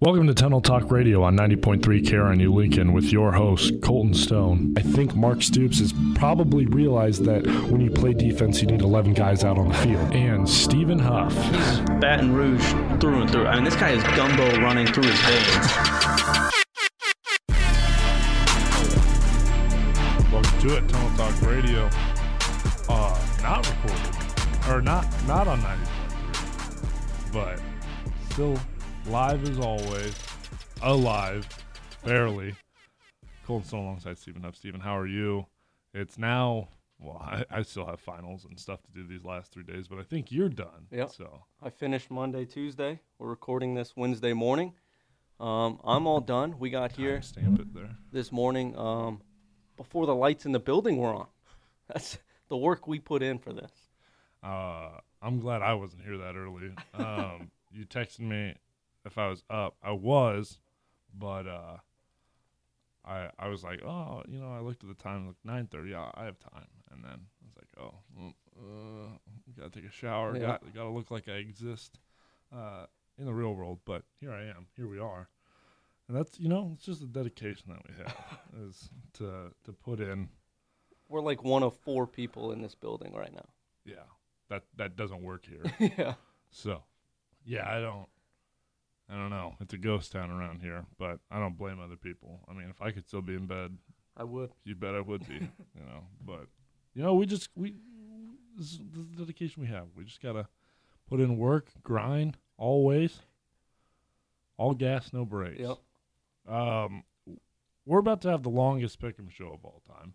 Welcome to Tunnel Talk Radio on 90.3 KRNU Lincoln with your host, Colton Stone. I think Mark Stoops has probably realized that when you play defense, you need 11 guys out on the field. And Stephen Huff. He's Baton Rouge through and through. I mean, this guy is gumbo running through his veins. Welcome to it, Tunnel Talk Radio. Uh, not recorded, or not not on 90.3, but still live as always, alive, barely. Colton Stone alongside Stephen Huff. Stephen, how are you? It's now, well, I, I still have finals and stuff to do these last three days, but I think you're done. Yep. So, I finished Monday, Tuesday. We're recording this Wednesday morning. Um, I'm all done. We got here stamp it there. this morning um, before the lights in the building were on. That's the work we put in for this. Uh, I'm glad I wasn't here that early. Um, you texted me if I was up. I was, but uh, I I was like, oh, you know, I looked at the time, like nine thirty. Yeah, I have time. And then I was like, oh, well, uh, gotta take a shower. Yeah. Got gotta look like I exist uh, in the real world. But here I am. Here we are. And that's you know, it's just the dedication that we have is to to put in. We're like one of four people in this building right now. Yeah, that that doesn't work here. yeah. So, yeah, I don't, I don't know. It's a ghost town around here, but I don't blame other people. I mean, if I could still be in bed, I would. you bet I would be. you know, but you know, we just we this is the dedication we have. We just gotta put in work, grind, always, all gas, no brakes. Yep. Um, we're about to have the longest pick'em show of all time.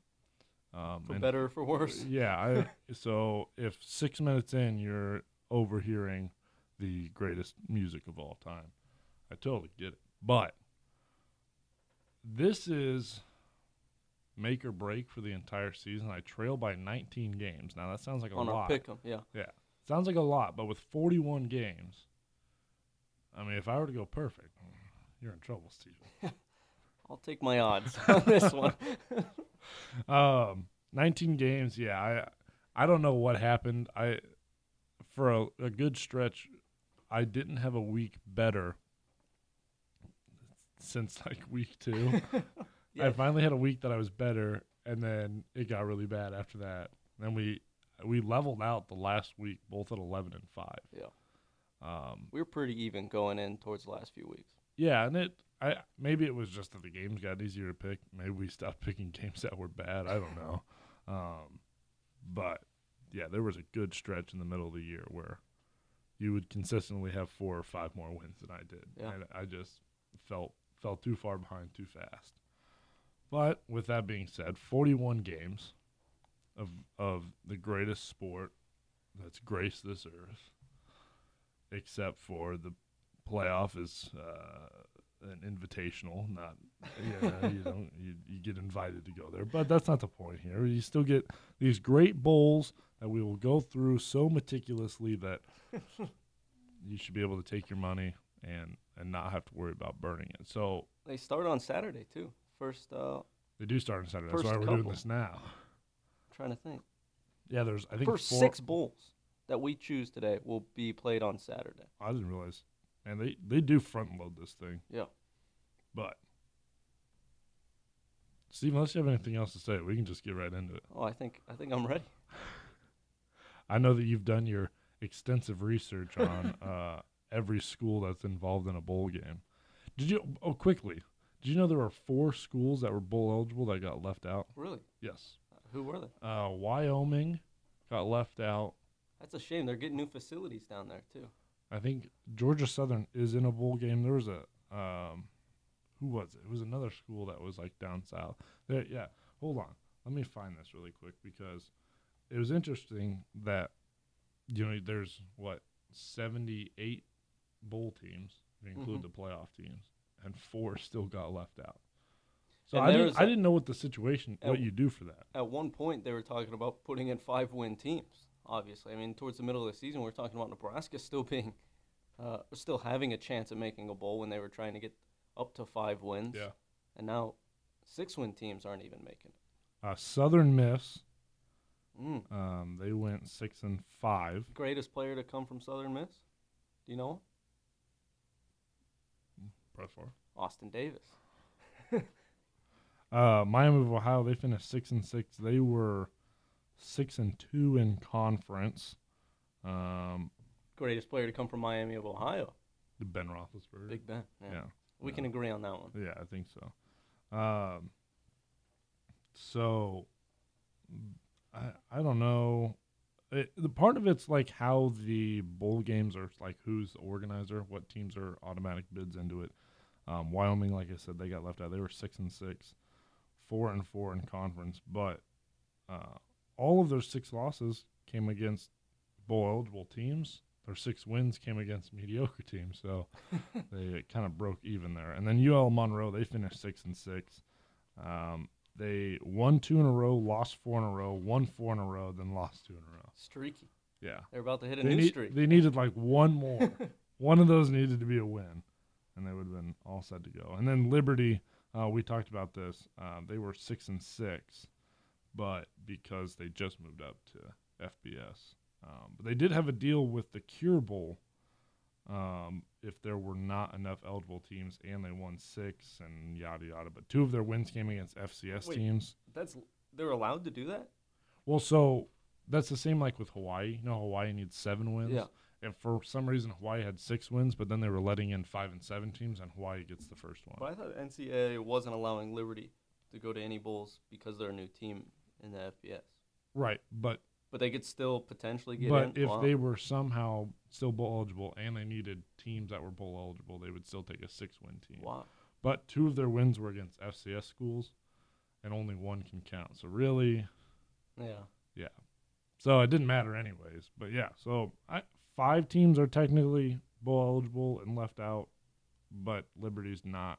Um, For better or for worse. yeah. I, so if six minutes in you're overhearing the greatest music of all time, I totally get it. But this is make or break for the entire season. I trail by 19 games. Now that sounds like a on lot. pick 'em. Yeah. Yeah, sounds like a lot. But with 41 games, I mean, if I were to go perfect, you're in trouble, Stephen. I'll take my odds on this one. Um, 19 games. Yeah, I I don't know what happened. I for a, a good stretch, I didn't have a week better since like week two. I finally had a week that I was better, and then it got really bad after that. Then we we leveled out the last week, both at 11 and five. Yeah. Um, We were pretty even going in towards the last few weeks. yeah, and it I maybe it was just that the games got easier to pick. Maybe we stopped picking games that were bad. I don't know. Um, but yeah, there was a good stretch in the middle of the year where you would consistently have four or five more wins than I did. Yeah. And I just felt fell too far behind too fast. But with that being said, 41 games of of the greatest sport that's graced this earth, except for the playoff is uh, an invitational. Not yeah, you don't you, you get invited to go there, but that's not the point here. You still get these great bowls that we will go through so meticulously that you should be able to take your money and and not have to worry about burning it. So They start on Saturday too. First, uh, they do start on Saturday. That's why we're doing this now. I'm trying to think. Yeah, there's I think First four, six bowls that we choose today will be played on Saturday. I didn't realize, and they they do front load this thing. Yeah. But Steve, unless you have anything else to say, we can just get right into it. Oh, I think I think I'm ready. I know that you've done your extensive research on uh, every school that's involved in a bowl game. Did you? Oh, quickly. Did you know there were four schools that were bowl eligible that got left out? Really? Yes. Who were they? Uh, Wyoming got left out. That's a shame. They're getting new facilities down there too. I think Georgia Southern is in a bowl game. There was a um, who was it? It was another school that was like down south. There, yeah. Hold on. Let me find this really quick because it was interesting that you know there's what 78 bowl teams if you include Mhm. the playoff teams and four still got left out. So And I didn't, I didn't know what the situation what you do for that. At one point, they were talking about putting in five win teams. Obviously, I mean, towards the middle of the season, we are talking about Nebraska still being, uh, still having a chance at making a bowl when they were trying to get up to five wins. Yeah. And now, six win teams aren't even making it. Uh, Southern Miss, Mm. um, they went six and five. Greatest player to come from Southern Miss? Do you know? Him? Brett Austin Davis. Uh, Miami of Ohio, they finished six and six. They were six and two in conference. Um, Greatest player to come from Miami of Ohio. Ben Roethlisberger. Big Ben. Yeah. yeah, We yeah. can agree on that one. yeah, I think so. Um, so I I don't know. It, the part of it's like how the bowl games are like who's the organizer, what teams are automatic bids into it. Um, Wyoming, like I said, they got left out. They were six and six, four and four in conference, but uh, all of their six losses came against bowl eligible teams. Their six wins came against mediocre teams, so they kind of broke even there. And then UL Monroe, they finished six and six. Um, they won two in a row, lost four in a row, won four in a row, then lost two in a row. Streaky. Yeah, They're about to hit a they, new need- streak. they needed like one more. one of those needed to be a win, and they would have been all set to go. And then Liberty, uh, we talked about this. Uh, they were six and six, but because they just moved up to FBS, um, but they did have a deal with the Cure Bowl. Um, if there were not enough eligible teams, and they won six and yada yada, but two of their wins came against FCS Wait. teams. That's they're allowed to do that. Well, so that's the same like with Hawaii. You know, Hawaii needs seven wins. Yeah. And for some reason, Hawaii had six wins, but then they were letting in five and seven teams, and Hawaii gets the first one. But I thought NCAA wasn't allowing Liberty to go to any bowls because they're a new team in the FBS. Right, but But they could still potentially get but in. if Wow. they were somehow still bowl eligible and they needed teams that were bowl eligible, they would still take a six-win team. wow. But two of their wins were against FCS schools, and only one can count. So really, Yeah. yeah. So it didn't matter anyways. But yeah, so I, five teams are technically bowl eligible and left out, but Liberty's not.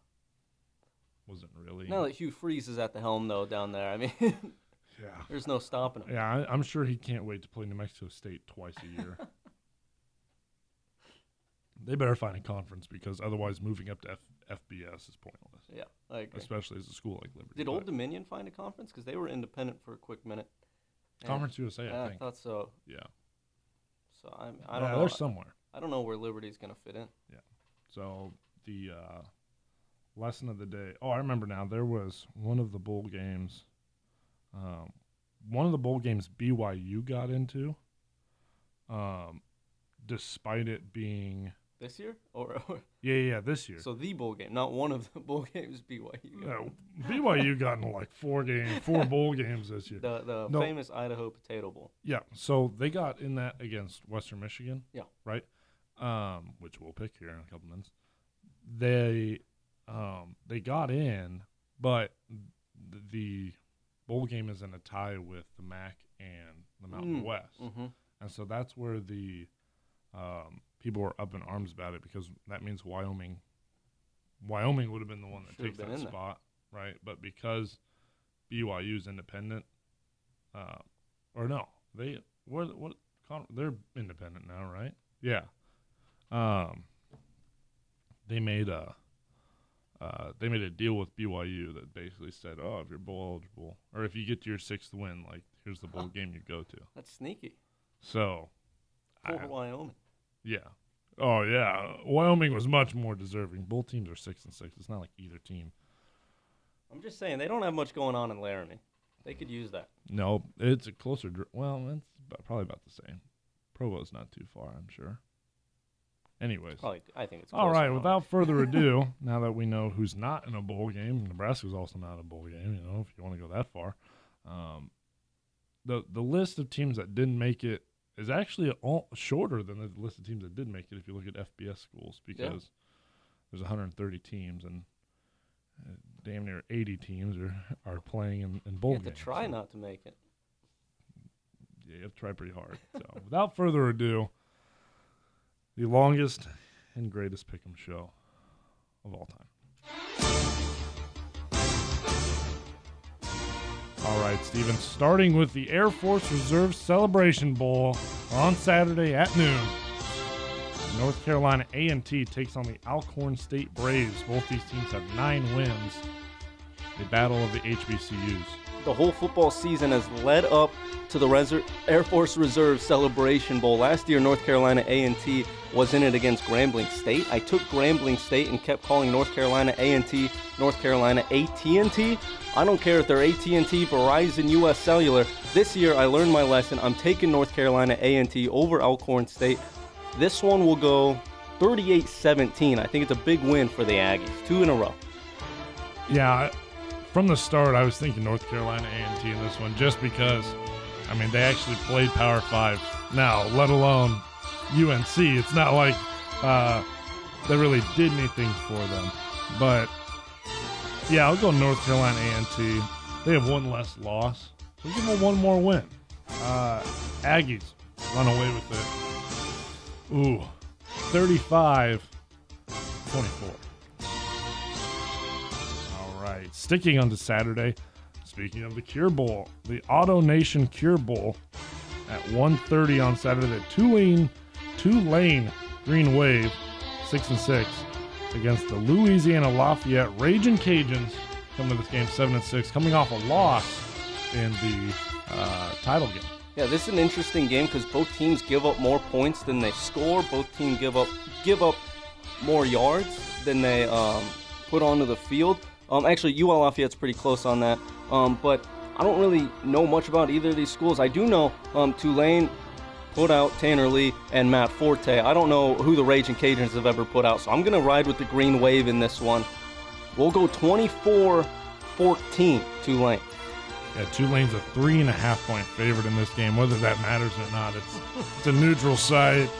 Wasn't really. Now that Hugh Freeze is at the helm though down there, I mean, yeah. there's no stopping him. Yeah, I, I'm sure he can't wait to play New Mexico State twice a year. they better find a conference because otherwise, moving up to F, FBS is pointless, Yeah, I agree. especially as a school like Liberty. Did But Old Dominion find a conference? Because they were independent for a quick minute. Conference USA? Yeah, I I think. thought so. Yeah, So I'm, I yeah, don't know. They're somewhere. I don't know where Liberty's gonna fit in. Yeah. So the uh, lesson of the day. Oh, I remember now. There was one of the bowl games. Um, one of the bowl games BYU got into. Um, despite it being This year, or, or yeah yeah this year. so the bowl game, not one of the bowl games. BYU. No, BYU got in like four game, four bowl games this year. The the No. famous Idaho Potato Bowl. Yeah, so they got in that against Western Michigan. Yeah. Right. Um, which we'll pick here in a couple minutes. They, um, they got in, but th- the bowl game is in a tie with the MAC and the Mountain Mm, West, Mm-hmm. and so that's where the um, people were up in arms about it because that means Wyoming. Wyoming would have been the one that Should've takes that in there. spot, right? But because BYU is independent, uh, or no, they what what con- they're independent now, right? Yeah. Um, they made a uh, they made a deal with BYU that basically said, oh, if you're bowl eligible, or if you get to your sixth win, like here's the bowl game you go to. That's sneaky. So, Poor Wyoming. Yeah. Oh yeah, Wyoming was much more deserving. Both teams are six and six. It's not like either team. I'm just saying they don't have much going on in Laramie. They could use that. No, it's a closer. dr- Well, it's about, probably about the same. Provo's not too far, I'm sure. Anyways, Probably, I think it's. all right. Without further ado, now that we know who's not in a bowl game, Nebraska's also not in a bowl game. You know, if you want to go that far, um, the the list of teams that didn't make it is actually all shorter than the list of teams that did make it. If you look at FBS schools, because there's 130 teams and uh, damn near 80 teams are are playing in, in bowl you have to games. try so- not to make it. yeah, you have to try pretty hard. So, without further ado, the longest and greatest pick'em show of all time. All right, Stephen, starting with the Air Force Reserve Celebration Bowl on Saturday at noon. North Carolina A&T takes on the Alcorn State Braves. Both these teams have nine wins. The battle of the HBCUs. The whole football season has led up to the Reser- Air Force Reserve Celebration Bowl. Last year, North Carolina A&T was in it against Grambling State. I took Grambling State and kept calling North Carolina A&T North Carolina AT&T. I don't care if they're AT&T, Verizon, US Cellular. This year, I learned my lesson. I'm taking North Carolina A&T over Alcorn State. This one will go 38-17. I think it's a big win for the Aggies. Two in a row. Yeah, from the start, I was thinking North Carolina A&T in this one, just because. I mean, they actually played Power Five now, let alone UNC. It's not like uh, they really did anything for them, but yeah, I'll go North Carolina A&T. They have one less loss, so give them one more win. Uh, Aggies run away with it. Ooh, 35 24. Sticking on to Saturday, speaking of the Cure Bowl, the Auto Nation Cure Bowl at 1.30 on Saturday. The Tulane, Tulane Green Wave, 6 and 6 against the Louisiana Lafayette Raging Cajuns. Coming to this game 7 and 6, coming off a loss in the uh, title game. Yeah, this is an interesting game because both teams give up more points than they score. Both teams give up give up more yards than they um, put onto the field. Um, actually, UL Lafayette's pretty close on that. Um, but I don't really know much about either of these schools. I do know um, Tulane put out Tanner Lee and Matt Forte. I don't know who the Raging Cajuns have ever put out, so I'm going to ride with the Green Wave in this one. We'll go 24 14 Tulane. Yeah, Tulane's a three and a half point favorite in this game. Whether that matters or not, it's it's a neutral site.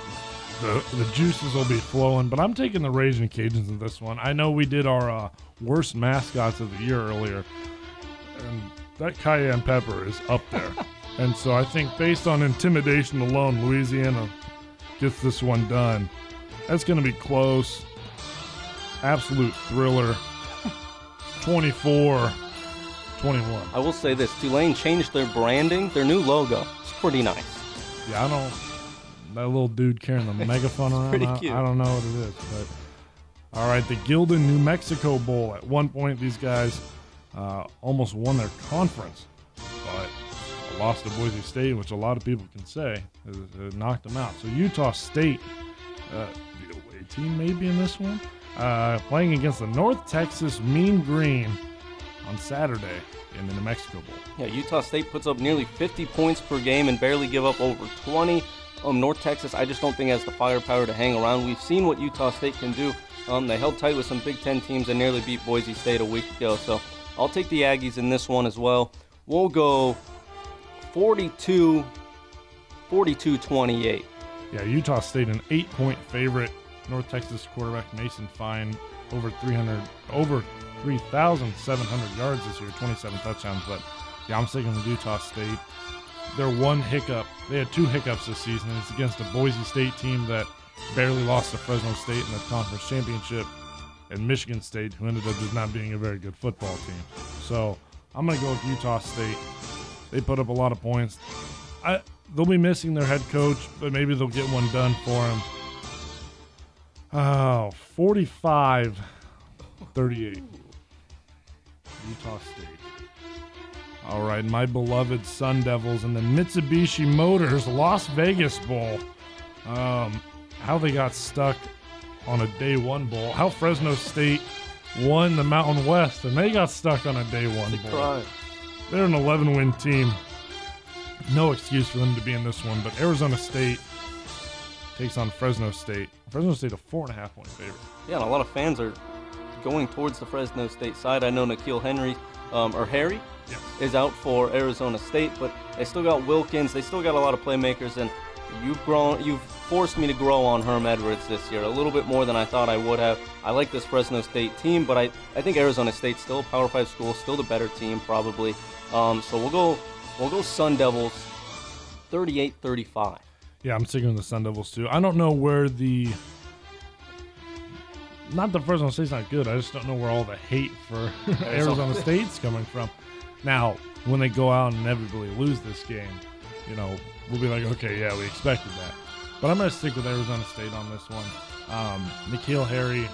The the juices will be flowing, but I'm taking the Raging Cajuns in this one. I know we did our uh, worst mascots of the year earlier, and that cayenne pepper is up there. and so I think based on intimidation alone, Louisiana gets this one done. That's going to be close. Absolute thriller. 24 21. I will say this Tulane changed their branding, their new logo. It's pretty nice. Yeah, I don't. That little dude carrying the megaphone around. pretty I, cute. I don't know what it is, but all right. The Gildan New Mexico Bowl. At one point, these guys uh, almost won their conference, but a loss to Boise State, which a lot of people can say, has, has knocked them out. So Utah State, uh, the away team, maybe in this one, uh, playing against the North Texas Mean Green on Saturday in the New Mexico Bowl. Yeah, Utah State puts up nearly 50 points per game and barely give up over 20. Um, North Texas, I just don't think has the firepower to hang around. We've seen what Utah State can do. Um, they held tight with some Big Ten teams and nearly beat Boise State a week ago. So I'll take the Aggies in this one as well. We'll go 42 42 28. Yeah, Utah State an eight point favorite. North Texas quarterback Mason Fine over 300, over 3,700 yards this year, 27 touchdowns. But yeah, I'm sticking with Utah State. Their one hiccup, they had two hiccups this season. It's against a Boise State team that barely lost to Fresno State in the conference championship, and Michigan State, who ended up just not being a very good football team. So I'm going to go with Utah State. They put up a lot of points. I, they'll be missing their head coach, but maybe they'll get one done for him. Oh, 45 38. Utah State. All right, my beloved Sun Devils and the Mitsubishi Motors Las Vegas Bowl. Um, how they got stuck on a day one bowl. How Fresno State won the Mountain West and they got stuck on a day one bowl. crime. They're an 11 win team. No excuse for them to be in this one, but Arizona State takes on Fresno State. Fresno State, a four and a half point favorite. Yeah, and a lot of fans are going towards the Fresno State side. I know N'Keal Henry, um, or Harry, is out for Arizona State, but they still got Wilkins. They still got a lot of playmakers, and you've grown, you've forced me to grow on Herm Edwards this year a little bit more than I thought I would have. I like this Fresno State team, but I, I think Arizona State's still a Power Five school, still the better team probably. Um, so we'll go, we'll go Sun Devils, 38-35. Yeah, I'm sticking with the Sun Devils too. I don't know where the. Not that Fresno State's not good. I just don't know where all the hate for Arizona State's coming from. Now, when they go out and inevitably lose this game, you know, we'll be like, okay, yeah, we expected that. But I'm going to stick with Arizona State on this one. Um, N'Keal Harry,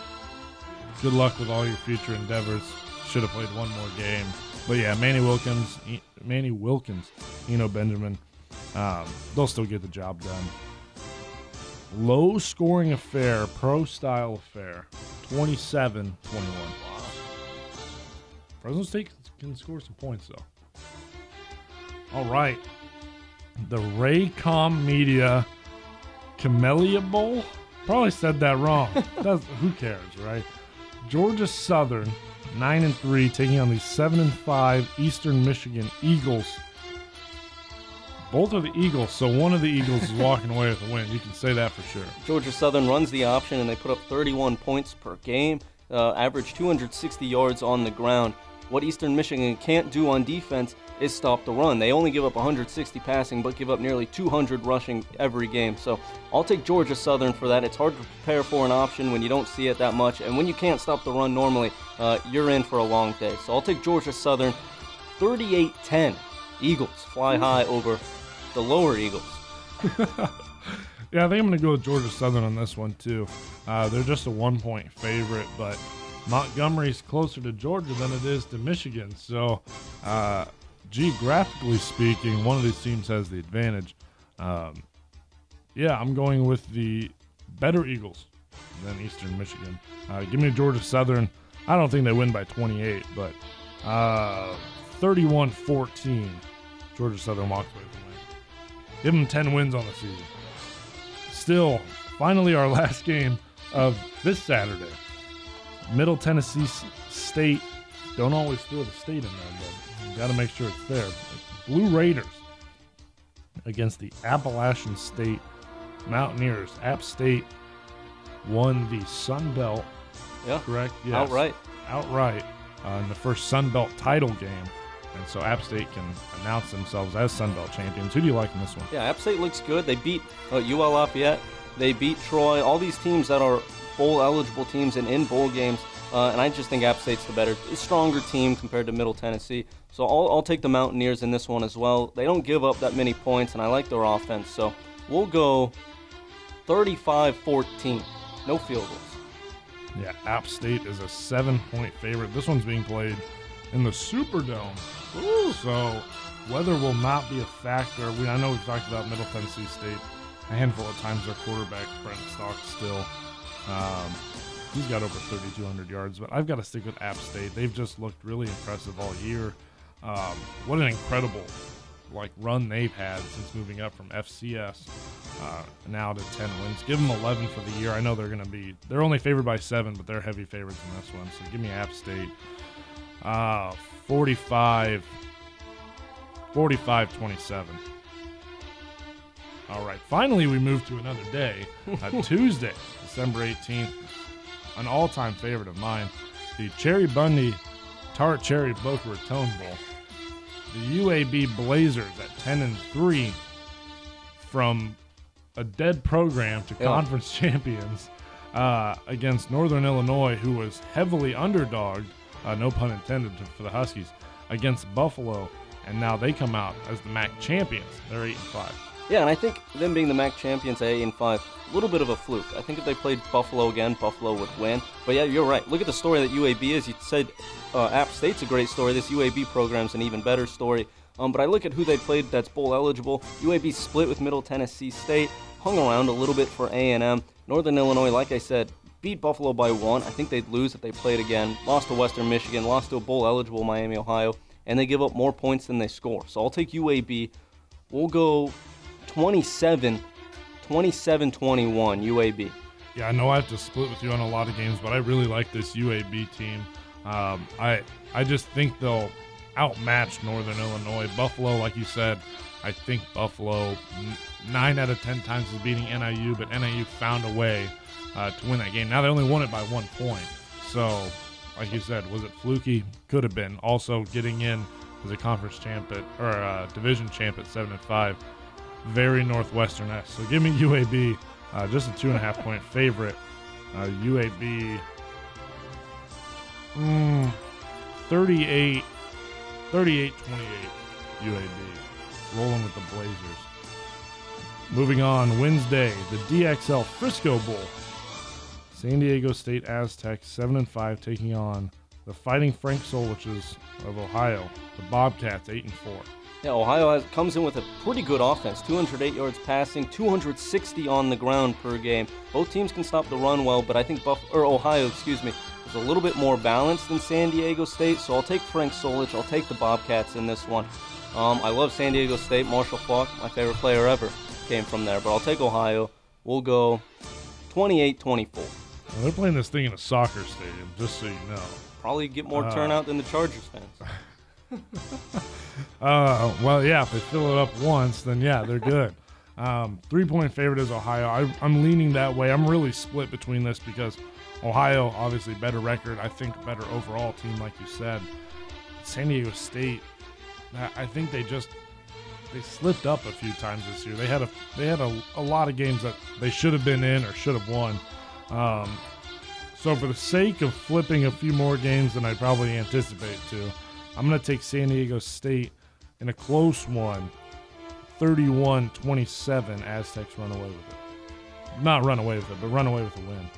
good luck with all your future endeavors. should have played one more game. But yeah, Manny Wilkins, Manny Wilkins, Eno Benjamin, um, they'll still get the job done. Low scoring affair, pro style affair, 27 21. Wow. Fresno State can score some points, though. All right. The Raycom Media Camellia Bowl? Probably said that wrong. Does, who cares, right? Georgia Southern, 9 and 3, taking on the 7 and 5 Eastern Michigan Eagles. Both are the Eagles, so one of the Eagles is walking away with a win. You can say that for sure. Georgia Southern runs the option and they put up 31 points per game, uh, average 260 yards on the ground. What Eastern Michigan can't do on defense is stop the run. They only give up 160 passing, but give up nearly 200 rushing every game. So I'll take Georgia Southern for that. It's hard to prepare for an option when you don't see it that much, and when you can't stop the run normally, uh, you're in for a long day. So I'll take Georgia Southern 38 10. Eagles fly high over the lower Eagles. Yeah, I think I'm going to go with Georgia Southern on this one, too. Uh, they're just a one point favorite, but Montgomery's closer to Georgia than it is to Michigan. So, uh, geographically speaking, one of these teams has the advantage. Um, yeah, I'm going with the better Eagles than Eastern Michigan. Uh, give me Georgia Southern. I don't think they win by 28, but uh, 31 14. Georgia Southern walks away with the win. Give them 10 wins on the season. Still, finally, our last game of this Saturday. Middle Tennessee State. Don't always throw the state in there, but got to make sure it's there. Blue Raiders against the Appalachian State Mountaineers. App State won the Sun Belt, Yeah, correct? Yes. outright. Outright uh, in the first Sun Belt title game. And so App State can announce themselves as Sun Belt champions. Who do you like in this one? Yeah, App State looks good. They beat uh, UL Lafayette. They beat Troy. All these teams that are bowl eligible teams and in bowl games. Uh, and I just think App State's the better, stronger team compared to Middle Tennessee. So I'll, I'll take the Mountaineers in this one as well. They don't give up that many points, and I like their offense. So we'll go 35-14. No field goals. Yeah, App State is a seven point favorite. This one's being played in the Superdome. So weather will not be a factor. We, I know we've talked about Middle Tennessee State a handful of times. Their quarterback, Brent Stockstill. Um, he's got over 3,200 yards, but I've got to stick with App State. They've just looked really impressive all year. Um, what an incredible like run they've had since moving up from FCS uh, now to 10 wins. Give them 11 for the year. I know they're going to be they're only favored by 7, but they're heavy favorites in this one. So give me App State. Uh 45 45 27. All right. Finally, we move to another day. Uh, Tuesday, December 18th. An all time favorite of mine. The Cheribundi Tart Cherry Boca Raton Bowl. The UAB Blazers at 10 and 3 from a dead program to Yeah. conference champions uh, against Northern Illinois, who was heavily underdogged, uh, no pun intended, to, for the Huskies, against Buffalo. And now they come out as the MAC champions. They're 8 and 5. Yeah, and I think them being the MAC champions at 8 and 5, a little bit of a fluke. I think if they played Buffalo again, Buffalo would win. But yeah, you're right. Look at the story that UAB is. You said uh, App State's a great story. This UAB program's an even better story. Um, but I look at who they played that's bowl eligible. UAB split with Middle Tennessee State, hung around a little bit for A&M. Northern Illinois, like I said, beat Buffalo by one. I think they'd lose if they played again. Lost to Western Michigan, lost to a bowl eligible Miami, Ohio, and they give up more points than they score. So I'll take UAB. We'll go 27 27 21 UAB. Yeah, I know I have to split with you on a lot of games, but I really like this UAB team. Um, I I just think they'll outmatch Northern Illinois. Buffalo, like you said, I think Buffalo nine out of ten times is beating NIU, but NIU found a way uh, to win that game. Now they only won it by one point, so like you said, was it fluky? Could have been. Also, getting in as a conference champ at, or a division champ at seven and five, very Northwestern esque. So give me UAB, uh, just a two and a half point favorite. Uh, UAB mm, 38, 28 UAB, rolling with the Blazers. Moving on, Wednesday, the DXL Frisco Bowl. San Diego State Aztecs, 7 and 5, taking on the Fighting Frank Soliches of Ohio, the Bobcats, 8 and 4. Ohio has, comes in with a pretty good offense 208 yards passing, 260 on the ground per game. Both teams can stop the run well, but I think Buff, or Ohio, excuse me, is a little bit more balanced than San Diego State, so I'll take Frank Solich. I'll take the Bobcats in this one. Um, I love San Diego State. Marshall Faulk, my favorite player ever, came from there, but I'll take Ohio. We'll go 28 24. Well, they're playing this thing in a soccer stadium, just so you know. Probably get more uh, turnout than the Chargers fans. Uh, well, yeah, if they fill it up once, then yeah, they're good. Um, three point favorite is Ohio. I, I'm leaning that way. I'm really split between this because Ohio, obviously, better record. I think better overall team, like you said. San Diego State, I I think they just they slipped up a few times this year. They had a they had a, a lot of games that they should have been in or should have won. Um, so for the sake of flipping a few more games than I probably anticipate to, I'm going to take San Diego State in a close one, 31-27. Aztecs run away with it. Not run away with it, but run away with a win.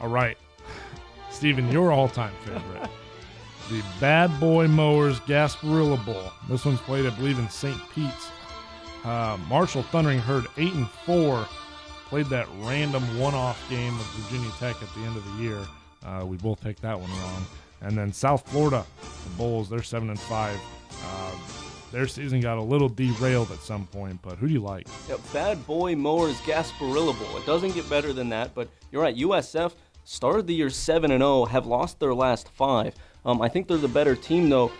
All right. Stephen, your all-time favorite. the Bad Boy Mowers Gasparilla Bowl. This one's played, I believe, in St. Pete's. Uh, Marshall Thundering Herd 8 and 4 played that random one-off game with Virginia Tech at the end of the year. Uh, we both picked that one wrong. And then South Florida, the Bulls, they're seven and five. Uh, their season got a little derailed at some point, but who do you like? Bad boy mowers Gasparilla Bowl. It doesn't get better than that, but you're right. USF started the year 7 and 0, have lost their last five. Um, I think they're the better team, though,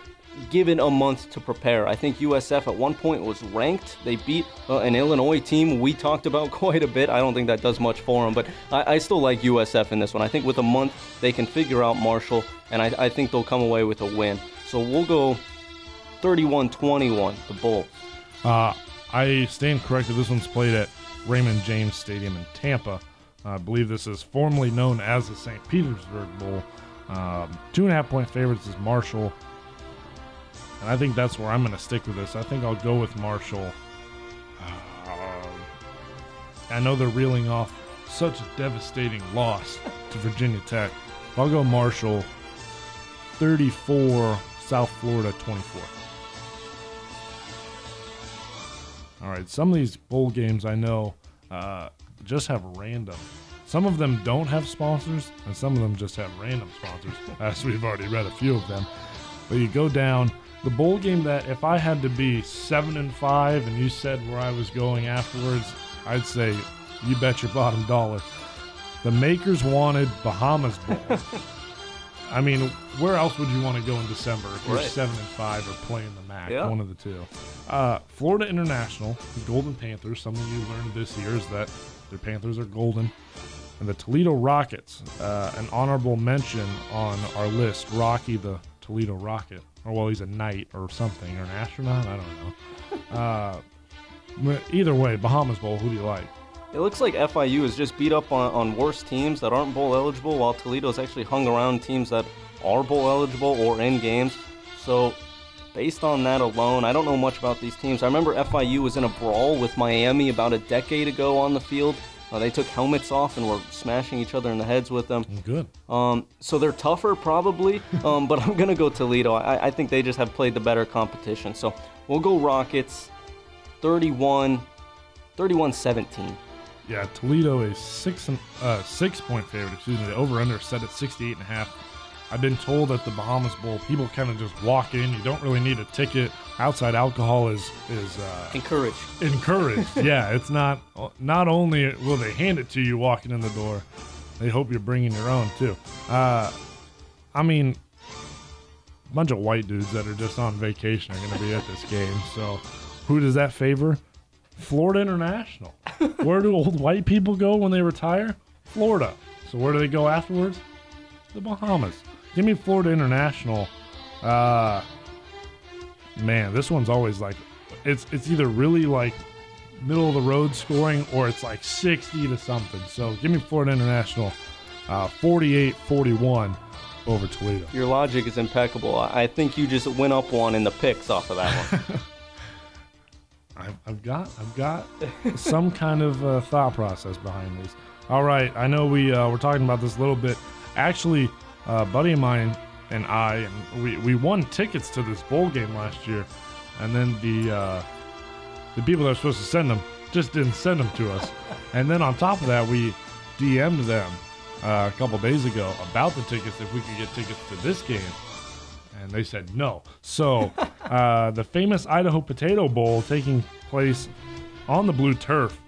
given a month to prepare. I think USF at one point was ranked. They beat uh, an Illinois team we talked about quite a bit. I don't think that does much for them, but I, I still like USF in this one. I think with a month, they can figure out Marshall, and I, I think they'll come away with a win. So we'll go 31 21, the Bulls. Uh, I stand corrected. This one's played at Raymond James Stadium in Tampa. I believe this is formerly known as the St. Petersburg Bowl. Um, two and a half point favorites is Marshall. And I think that's where I'm going to stick with this. I think I'll go with Marshall. Um, I know they're reeling off such a devastating loss to Virginia Tech. I'll go Marshall 34, South Florida 24. All right, some of these bowl games I know uh, just have random. Some of them don't have sponsors, and some of them just have random sponsors, as we've already read a few of them. But you go down the bowl game that if I had to be seven and five, and you said where I was going afterwards, I'd say you bet your bottom dollar. The makers wanted Bahamas Bowl. I mean, where else would you want to go in December if you're Right. seven and five or playing the MAC? Yeah. One of the two. Uh, Florida International, the Golden Panthers. Something you learned this year is that their Panthers are golden. And the Toledo Rockets, uh, an honorable mention on our list. Rocky, the Toledo Rocket, or well, he's a knight or something, or an astronaut. I don't know. Uh, but either way, Bahamas Bowl. Who do you like? It looks like FIU is just beat up on, on worse teams that aren't bowl eligible, while Toledo's actually hung around teams that are bowl eligible or in games. So, based on that alone, I don't know much about these teams. I remember FIU was in a brawl with Miami about a decade ago on the field. Uh, they took helmets off and were smashing each other in the heads with them. Good. Um, so they're tougher, probably, um, but I'm going to go Toledo. I, I think they just have played the better competition. So we'll go Rockets 31 31 17. Yeah, Toledo is six and uh, six point favorite. Excuse me. The over under set at 68 and a half. I've been told at the Bahamas Bowl, people kind of just walk in. You don't really need a ticket. Outside alcohol is is uh, Encouraged. encouraged. yeah, it's not. Not only will they hand it to you walking in the door, they hope you're bringing your own too. Uh, I mean, a bunch of white dudes that are just on vacation are going to be at this game. So, who does that favor? Florida International. where do old white people go when they retire? Florida. So where do they go afterwards? The Bahamas. Give me Florida International. Uh, man, this one's always like, it's it's either really like middle of the road scoring or it's like 60 to something. So give me Florida International, uh, 48-41 over Toledo. Your logic is impeccable. I think you just went up one in the picks off of that one. I've, I've got I've got some kind of uh, thought process behind this. All right, I know we uh, we're talking about this a little bit. Actually, a buddy of mine and I, and we, we won tickets to this bowl game last year, and then the uh, the people that were supposed to send them just didn't send them to us. and then on top of that, we DM'd them uh, a couple days ago about the tickets if we could get tickets to this game, and they said no. So uh, the famous Idaho Potato Bowl taking place on the blue turf.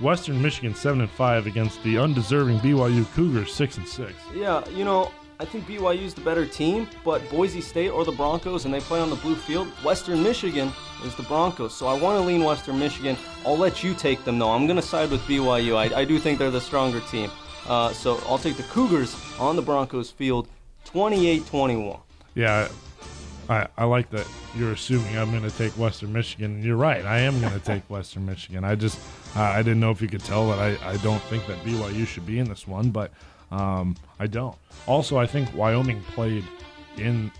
Western Michigan seven and five against the undeserving BYU Cougars six and six. Yeah, you know, I think BYU's the better team, but Boise State or the Broncos, and they play on the blue field. Western Michigan is the Broncos, so I want to lean Western Michigan. I'll let you take them though. I'm going to side with BYU. I, I do think they're the stronger team. Uh, so I'll take the Cougars on the Broncos field, 28-21. Yeah, I, I like that you're assuming I'm going to take Western Michigan. You're right. I am going to take Western Michigan. I just uh, I didn't know if you could tell that I, I don't think that BYU should be in this one, but um, I don't. Also, I think Wyoming played in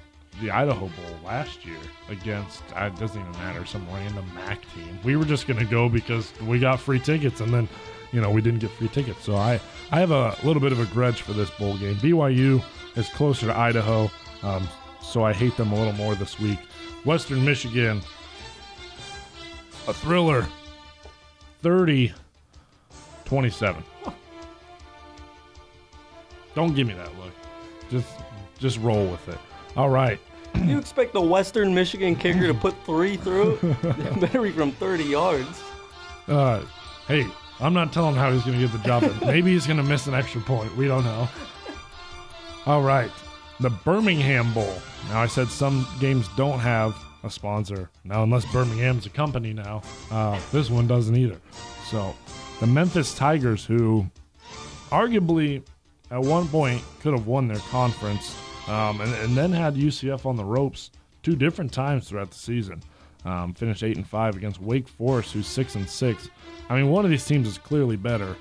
the Idaho Bowl last year against uh, it doesn't even matter some random MAC team. We were just to go because we got free tickets, and then you know we didn't get free tickets. So I I have a little bit of a grudge for this bowl game. BYU is closer to Idaho. Um, so I hate them a little more this week. Western Michigan, a thriller, 30 27. Don't give me that look. Just just roll with it. All right. you expect the Western Michigan kicker to put three through? Better be from 30 yards. Uh, hey, I'm not telling how he's going to get the job. Maybe he's going to miss an extra point. We don't know. All right. The Birmingham Bowl. Now, I said some games don't have a sponsor. Now, unless Birmingham's a company now, uh, this one doesn't either. So, the Memphis Tigers, who arguably at one point could have won their conference um, and, and, then had UCF on the ropes two different times throughout the season. Um, finished eight and five against Wake Forest, who's six and six. I mean, one of these teams is clearly better,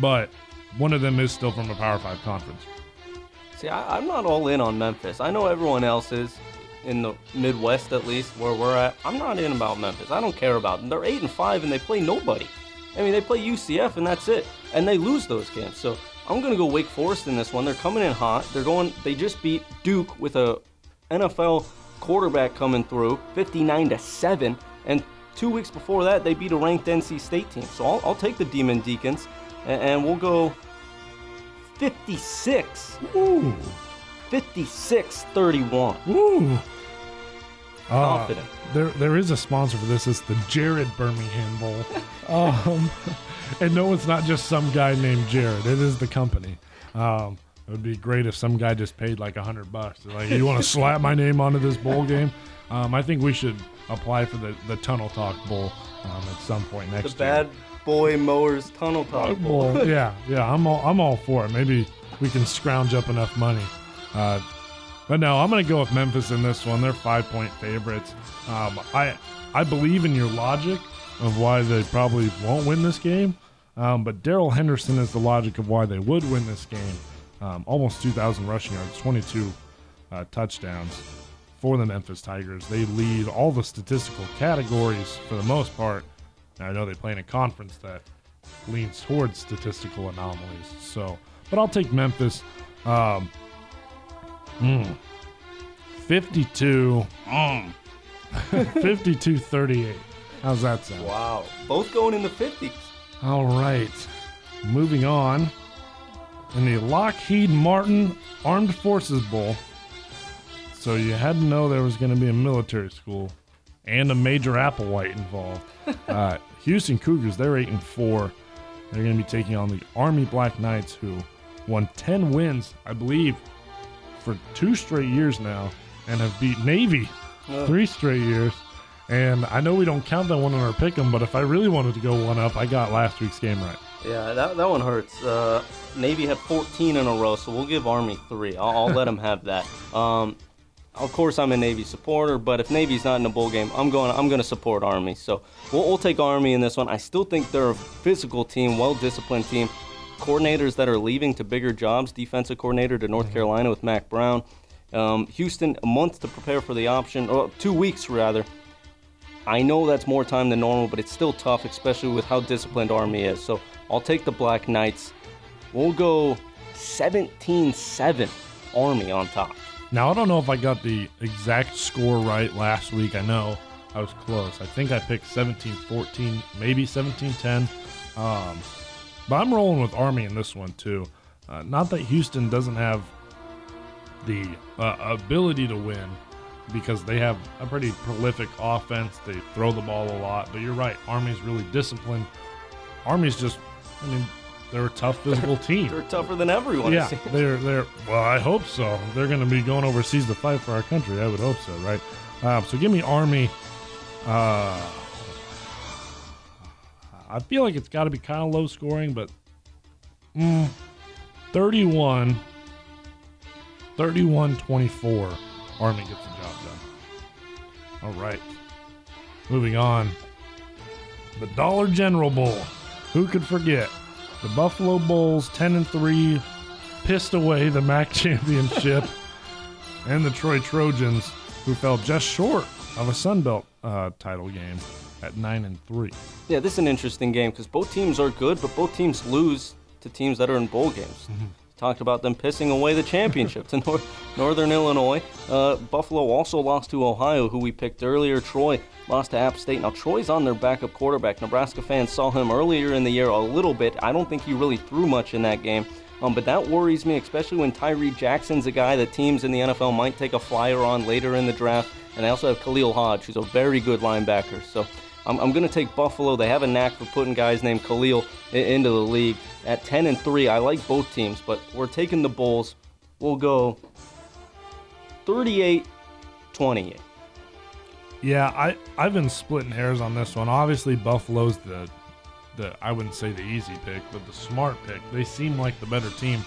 but one of them is still from a Power Five conference. See, I, I'm not all in on Memphis. I know everyone else is in the Midwest, at least where we're at. I'm not in about Memphis. I don't care about them. They're eight and five, and they play nobody. I mean, they play UCF, and that's it. And they lose those games. So I'm gonna go Wake Forest in this one. They're coming in hot. They're going. They just beat Duke with a NFL quarterback coming through, 59 to seven. And two weeks before that, they beat a ranked NC State team. So I'll, I'll take the Demon Deacons, and, and we'll go 56. Ooh. 56 31. Ooh. Confident. Uh, there, there is a sponsor for this. It's the Jared Birmingham Bowl. um, and no, it's not just some guy named Jared. It is the company. Um, it would be great if some guy just paid like a hundred bucks. Like, you want to slap my name onto this bowl game? Um, I think we should apply for the, the Tunnel Talk Bowl um, at some point next the year. The Bad Boy Mowers Tunnel Talk Bowl. yeah, yeah, I'm all I'm all for it. Maybe we can scrounge up enough money. Uh, but no, I'm going to go with Memphis in this one. They're five point favorites. Um, I I believe in your logic of why they probably won't win this game. Um, but Darrell Henderson is the logic of why they would win this game. Um, almost 2,000 rushing yards, 22 uh, touchdowns for the Memphis Tigers. They lead all the statistical categories for the most part. Now, I know they play in a conference that leans towards statistical anomalies. So, but I'll take Memphis. Um, mm, 52, mm, 52 38. How's that sound? Wow. Both going in the 50s. All right. Moving on. In the Lockheed Martin Armed Forces Bowl. So you had to know there was going to be a military school and a Major Applewhite involved. uh, Houston Cougars, they're 8 and 4. They're going to be taking on the Army Black Knights, who won 10 wins, I believe, for two straight years now, and have beat Navy three straight years. And I know we don't count that one on our pick 'em, but if I really wanted to go one up, I got last week's game right. Yeah, that, that one hurts. Uh, Navy had 14 in a row, so we'll give Army three. I'll, I'll let them have that. Um, of course, I'm a Navy supporter, but if Navy's not in a bowl game, I'm going. I'm going to support Army. So we'll, we'll take Army in this one. I still think they're a physical team, well-disciplined team. Coordinators that are leaving to bigger jobs. Defensive coordinator to North mm-hmm. Carolina with Mack Brown. Um, Houston, a month to prepare for the option, or two weeks rather. I know that's more time than normal, but it's still tough, especially with how disciplined Army is. So I'll take the Black Knights. We'll go 17 7 Army on top. Now I don't know if I got the exact score right last week. I know I was close. I think I picked 17-14, maybe 17-10. Um, but I'm rolling with Army in this one too. Uh, not that Houston doesn't have the uh, ability to win because they have a pretty prolific offense. They throw the ball a lot, but you're right. Army's really disciplined. Army's just, I mean, they're a tough physical team. They're tougher than everyone. Yeah, they're they're. Well, I hope so. They're going to be going overseas to fight for our country. I would hope so, right? Um, so give me Army. Uh, I feel like it's got to be kind of low scoring, but mm, 31, 31 24. Army gets the job done. All right. Moving on. The Dollar General Bowl. Who could forget? The Buffalo Bulls, 10 and 3, pissed away the MAC championship, and the Troy Trojans, who fell just short of a Sun Belt uh, title game at 9 and 3. Yeah, this is an interesting game because both teams are good, but both teams lose to teams that are in bowl games. Talked about them pissing away the championship to Nor- Northern Illinois. Uh, Buffalo also lost to Ohio, who we picked earlier. Troy lost to App State. Now, Troy's on their backup quarterback. Nebraska fans saw him earlier in the year a little bit. I don't think he really threw much in that game. Um, but that worries me, especially when Tyree Jackson's a guy that teams in the NFL might take a flyer on later in the draft. And they also have Khalil Hodge, who's a very good linebacker. So I'm, I'm going to take Buffalo. They have a knack for putting guys named Khalil into the league. At 10 and 3, I like both teams, but we're taking the Bulls. We'll go 38 28. Yeah, I, I've been splitting hairs on this one. Obviously, Buffalo's the, the I wouldn't say the easy pick, but the smart pick. They seem like the better team.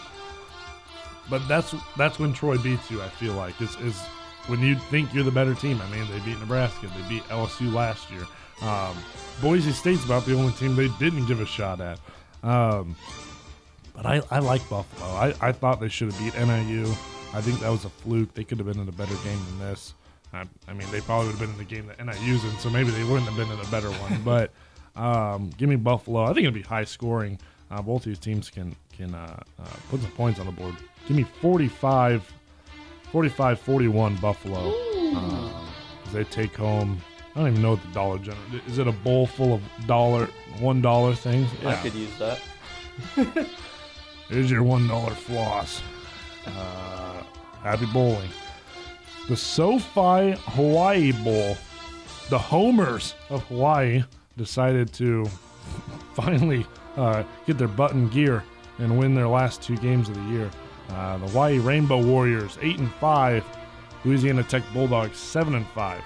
But that's that's when Troy beats you. I feel like is is when you think you're the better team. I mean, they beat Nebraska, they beat LSU last year. Um, Boise State's about the only team they didn't give a shot at. Um, but I, I like Buffalo. I, I thought they should have beat NIU. I think that was a fluke. They could have been in a better game than this. I, I mean, they probably would have been in the game that NIU's in, so maybe they wouldn't have been in a better one. But um, give me Buffalo. I think it'll be high scoring. Uh, both these teams can can uh, uh, put some points on the board. Give me 45, 45 41 Buffalo. Uh, they take home. I don't even know what the Dollar General is. It a bowl full of dollar one dollar things? I could use that. Here's your one dollar floss. Uh, happy bowling. The SoFi Hawaii Bowl. The Homers of Hawaii decided to finally uh, get their butt in gear and win their last two games of the year. Uh, the Hawaii Rainbow Warriors eight and five. Louisiana Tech Bulldogs seven and five.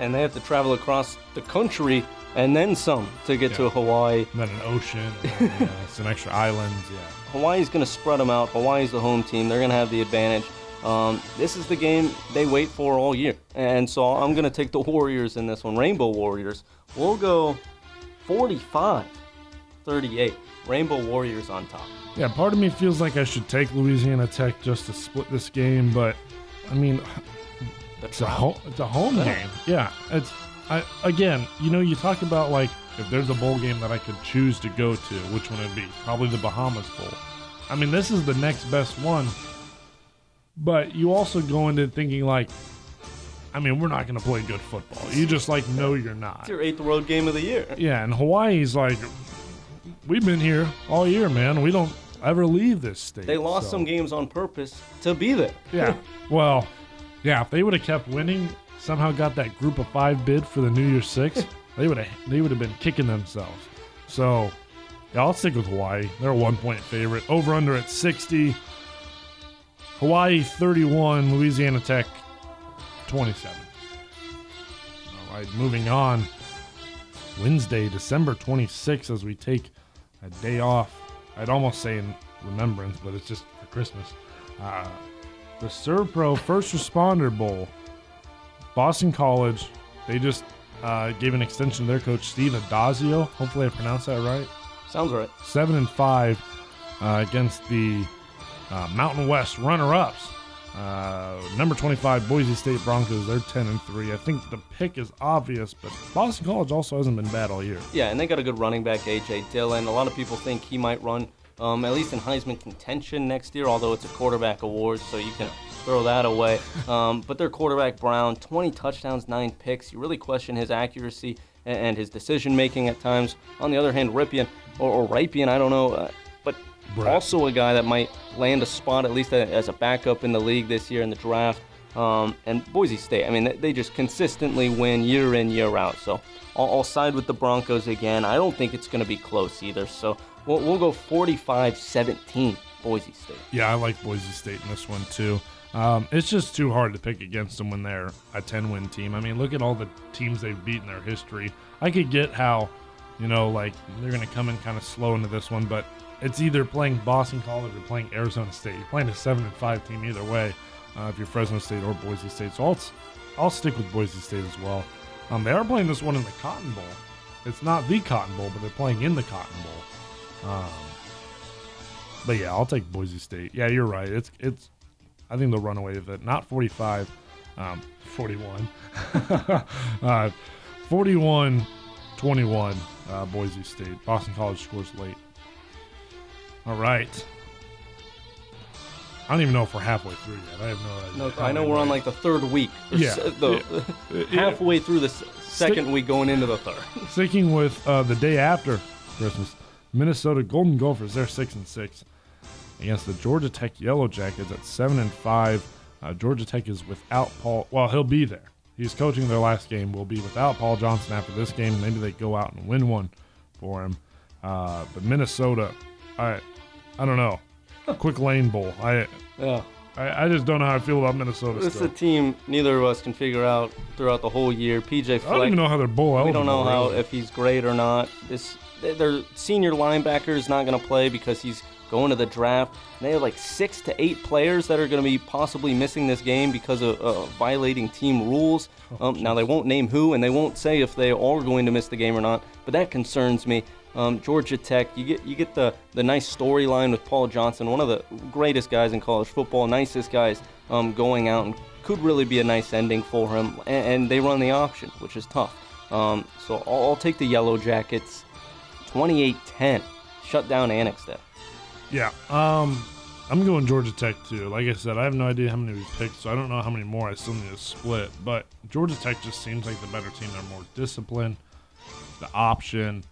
Yeah. And they have to travel across the country and then some to get to Yeah. Hawaii. And then an ocean. and, uh, some extra islands. Yeah. Hawaii's going to spread them out. Hawaii's the home team. They're going to have the advantage. Um, this is the game they wait for all year. And so I'm going to take the Warriors in this one. Rainbow Warriors. We'll go 45 38. Rainbow Warriors on top. Yeah, part of me feels like I should take Louisiana Tech just to split this game, but I mean, it's a home, it's a home Yeah. game. Yeah, it's I again, you know, you talk about like if there's a bowl game that I could choose to go to, which one would be? Probably the Bahamas Bowl. I mean, this is the next best one, but you also go into thinking like, I mean, we're not going to play good football. You just like know you're not. It's your eighth world game of the year. Yeah, and Hawaii's like, we've been here all year, man. We don't ever leave this state. They lost so- some games on purpose to be there. Yeah. Well, yeah. If they would have kept winning, somehow got that Group of Five bid for the New Year's Six, they would have they would have been kicking themselves. So, yeah, I'll stick with Hawaii. They're a one point favorite. Over under at sixty. Hawaii thirty one. Louisiana Tech twenty seven. All right, moving on. Wednesday, December 26th, as we take a day off. I'd almost say in remembrance, but it's just for Christmas. Uh, the Servpro First Responder Bowl. Boston College, they just uh, gave an extension to their coach, Steve Addazio. Hopefully, I pronounced that right. Sounds right. Seven and five uh, against the uh, Mountain West runner-ups. Uh, number 25 Boise State Broncos. They're 10 and three. I think the pick is obvious, but Boston College also hasn't been bad all year. Yeah, and they got a good running back, A.J. Dillon. A lot of people think he might run um, at least in Heisman contention next year, although it's a quarterback award, so you can throw that away. Um, but their quarterback, Brown, 20 touchdowns, 9 picks. You really question his accuracy and, and his decision making at times. On the other hand, Rypien, or, or Rypien, I don't know, uh, but Right. also a guy that might land a spot, at least a, as a backup in the league this year in the draft. Um, and Boise State, I mean, they- they just consistently win year in, year out. So I'll, I'll side with the Broncos again. I don't think it's going to be close either. So we'll, we'll go 45 17 Boise State. Yeah, I like Boise State in this one too. Um, it's just too hard to pick against them when they're a 10 win team. I mean, look at all the teams they've beaten their history. I could get how, you know, like they're going to come in kind of slow into this one, but it's either playing Boston College or playing Arizona State. You're playing a 7 and 5 team either way, uh, if you're Fresno State or Boise State. So I'll, I'll stick with Boise State as well. Um, they are playing this one in the Cotton Bowl. It's not the Cotton Bowl, but they're playing in the Cotton Bowl. Um, but yeah, I'll take Boise State. Yeah, you're right. It's it's. I think they'll run away with it. Not 45, um, 41. uh, 41, 21. Uh, Boise State. Boston College scores late. All right. I don't even know if we're halfway through yet. I have no idea. No, I know we're on like the third week. Yeah, the, yeah. halfway through the s- second week going into the third. Sticking with uh, the day after Christmas, Minnesota Golden Gophers. They're six and six against the Georgia Tech Yellow Jackets at seven and five. Uh, Georgia Tech is without Paul. Well, he'll be there. He's coaching their last game. Will be without Paul Johnson after this game. Maybe they go out and win one for him. Uh, but Minnesota, I, I don't know. Quick Lane Bowl. I, Yeah. I, I just don't know how I feel about Minnesota. This is a team neither of us can figure out throughout the whole year. PJ I don't even know how they're bowl eligible. we don't know how if he's great or not. This th- their senior linebacker is not going to play because he's going to the draft. And they have like six to eight players that are going to be possibly missing this game because of uh, violating team rules. Oh, Um, now they won't name who, and they won't say if they are going to miss the game or not. But that concerns me. Um, Georgia Tech, you get you get the the nice storyline with Paul Johnson, one of the greatest guys in college football, nicest guys um, going out, and could really be a nice ending for him. And, and they run the option, which is tough. Um, so I'll, I'll take the Yellow Jackets, 28-10, shut down Annexstad. Yeah. Um, I'm going Georgia Tech too. Like I said, I have no idea how many we picked, so I don't know how many more I still need to split. But Georgia Tech just seems like the better team. They're more disciplined. The option,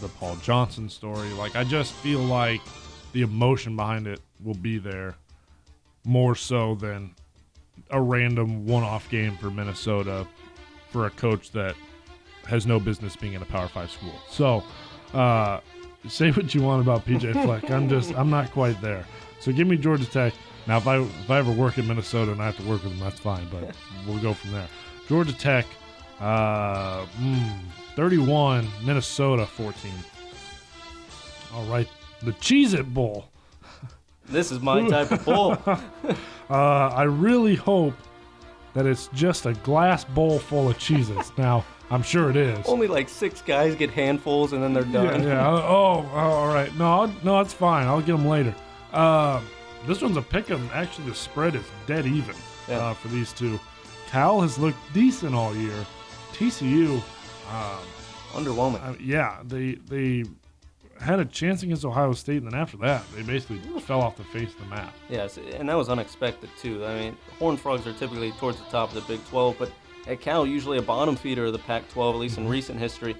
the Paul Johnson story. Like I just feel like the emotion behind it will be there more so than a random one-off game for Minnesota for a coach that has no business being in a Power Five school. So, uh, say what you want about PJ Fleck. I'm just I'm not quite there. So give me Georgia Tech. Now, if I if I ever work in Minnesota and I have to work with them, that's fine. But we'll go from there. Georgia Tech, uh, mm, 31, Minnesota 14. All right, the Cheez It Bowl. This is my type of bowl. Uh, I really hope that it's just a glass bowl full of Cheez-Its. now, I'm sure it is. Only like six guys get handfuls and then they're Yeah, done. yeah. Oh, oh, all right. No, I'll, no, that's fine. I'll get them later. Uh, this one's a pick 'em. Actually, the spread is dead even Yeah. uh, for these two. Cal has looked decent all year. TCU, um, Underwhelming. uh, yeah, they they had a chance against Ohio State, and then after that, they basically fell off the face of the map. Yes, and that was unexpected too. I mean, Horned Frogs are typically towards the top of the Big 12, but at Cal, usually a bottom feeder of the Pac-12, at least in recent history,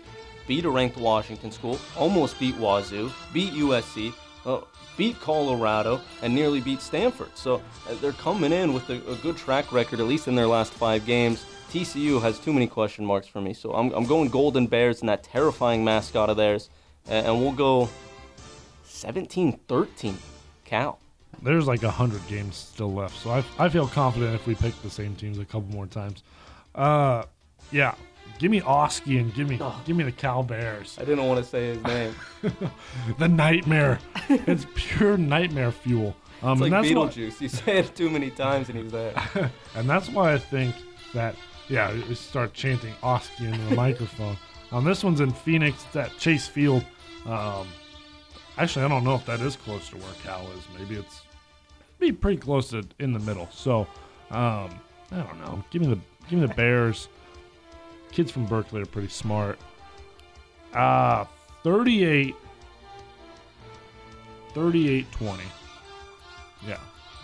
beat a ranked Washington school, almost beat Wazoo, beat USC, uh, beat Colorado, and nearly beat Stanford. So uh, they're coming in with a, a good track record, at least in their last five games. TCU has too many question marks for me, so I'm, I'm going Golden Bears and that terrifying mascot of theirs, and, and we'll go 17-13 Cal. There's like a hundred games still left, so I, I feel confident if we pick the same teams a couple more times. Uh, yeah, give me Oski and give me give me the Cal Bears. I didn't want to say his name. The nightmare, it's pure nightmare fuel. Um, It's like that's why, Beetlejuice. You say it too many times and he's there. and that's why I think that yeah, you start chanting Oski into the microphone. Um, this one's in Phoenix. It's at Chase Field. Um, actually, I don't know if that is close to where Cal is. Maybe it's be pretty close to in the middle. So um, I don't know. Give me the give me the Bears. Kids from Berkeley are pretty smart. Uh 38 38 20. Yeah,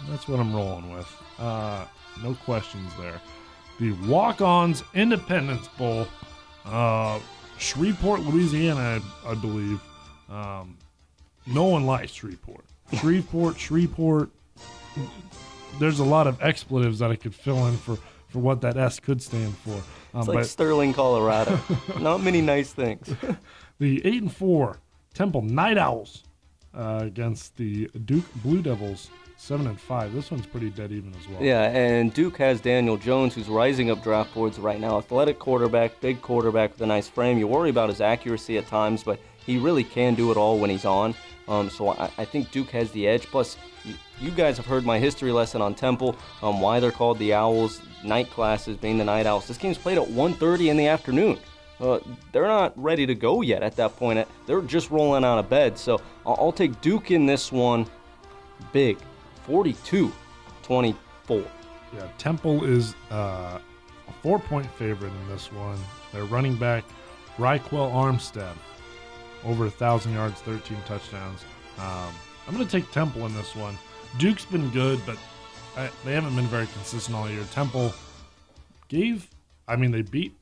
that's what I'm rolling with. Uh, no questions there. The Walk Ons Independence Bowl, uh, Shreveport, Louisiana, I, I believe. Um, no one likes Shreveport. Shreveport, Shreveport. There's a lot of expletives that I could fill in for, for what that S could stand for. Um, It's like Sterling, Colorado. Not many nice things. the eight and four Temple Night Owls uh, against the Duke Blue Devils, seven and five. This one's pretty dead even as well. Yeah, and Duke has Daniel Jones, who's rising up draft boards right now. Athletic quarterback, big quarterback with a nice frame. You worry about his accuracy at times, but he really can do it all when he's on. Um, so I, I think Duke has the edge. Plus, you, guys have heard my history lesson on Temple, um, why they're called the Owls, night classes being the Night Owls. This game's played at 1.30 in the afternoon. Uh, they're not ready to go yet at that point. They're just rolling out of bed. So I'll, I'll take Duke in this one big. 42 24. Yeah, Temple is uh, a four point favorite in this one. Their running back, Ryquell Armstead, over a thousand yards, 13 touchdowns. Um, I'm going to take Temple in this one. Duke's been good, but I, they haven't been very consistent all year. Temple gave, I mean, they beat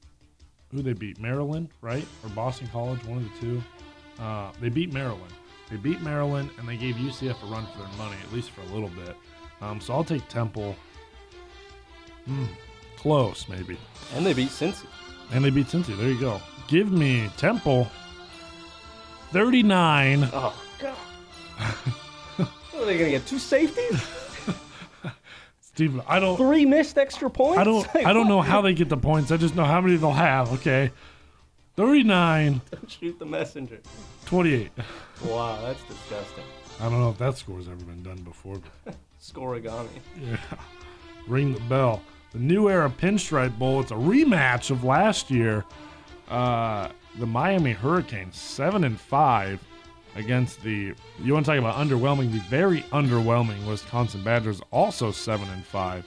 who they beat Maryland, right, or Boston College, one of the two. Uh, they beat Maryland. They beat Maryland, and they gave UCF a run for their money, at least for a little bit. Um, so I'll take Temple. Hmm, close, maybe. And they beat Cincy. And they beat Cincy. There you go. Give me Temple 39. Oh, God. Are they going to get two safeties? Steve, I don't Three missed extra points? I don't Like, I don't know how they get the points. I just know how many they'll have, okay? 39 Don't Shoot the messenger. 28. Wow, that's disgusting. I don't know if that score's ever been done before, but Scorigami. yeah. Ring the bell. The New Era Pinstripe Bowl, it's a rematch of last year. Uh, the Miami Hurricanes, 7 and 5 against the you want to talk about underwhelming, the very underwhelming Wisconsin Badgers, also 7 and 5.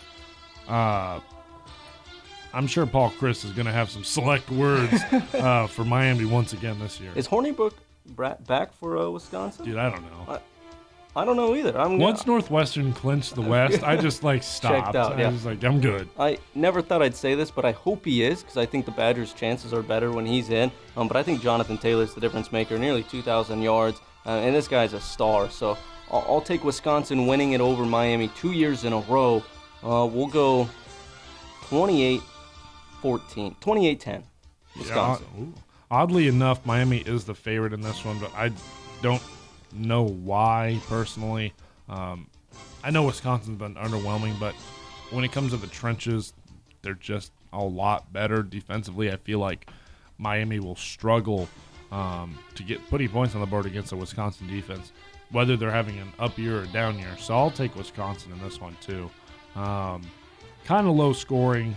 Uh, I'm sure Paul Chryst is going to have some select words uh, for Miami once again this year. Is Hornibrook back for uh, Wisconsin? Dude, I don't know. I don't know either. I'm Once Northwestern clinched the West, I just like stopped. out, I was like, I'm good. I never thought I'd say this, but I hope he is because I think the Badgers' chances are better when he's in. Um, but I think Jonathan Taylor's the difference maker, nearly 2,000 yards, uh, and this guy's a star. So I'll, I'll take Wisconsin winning it over Miami two years in a row. Uh, we'll go 28 14, 28 10. Wisconsin. Yeah. Oddly enough, Miami is the favorite in this one, but I don't know why personally. Um, I know Wisconsin's been underwhelming, but when it comes to the trenches, they're just a lot better defensively. I feel like Miami will struggle um, to get putting points on the board against the Wisconsin defense, whether they're having an up year or down year. So I'll take Wisconsin in this one too. Um, kind of low scoring,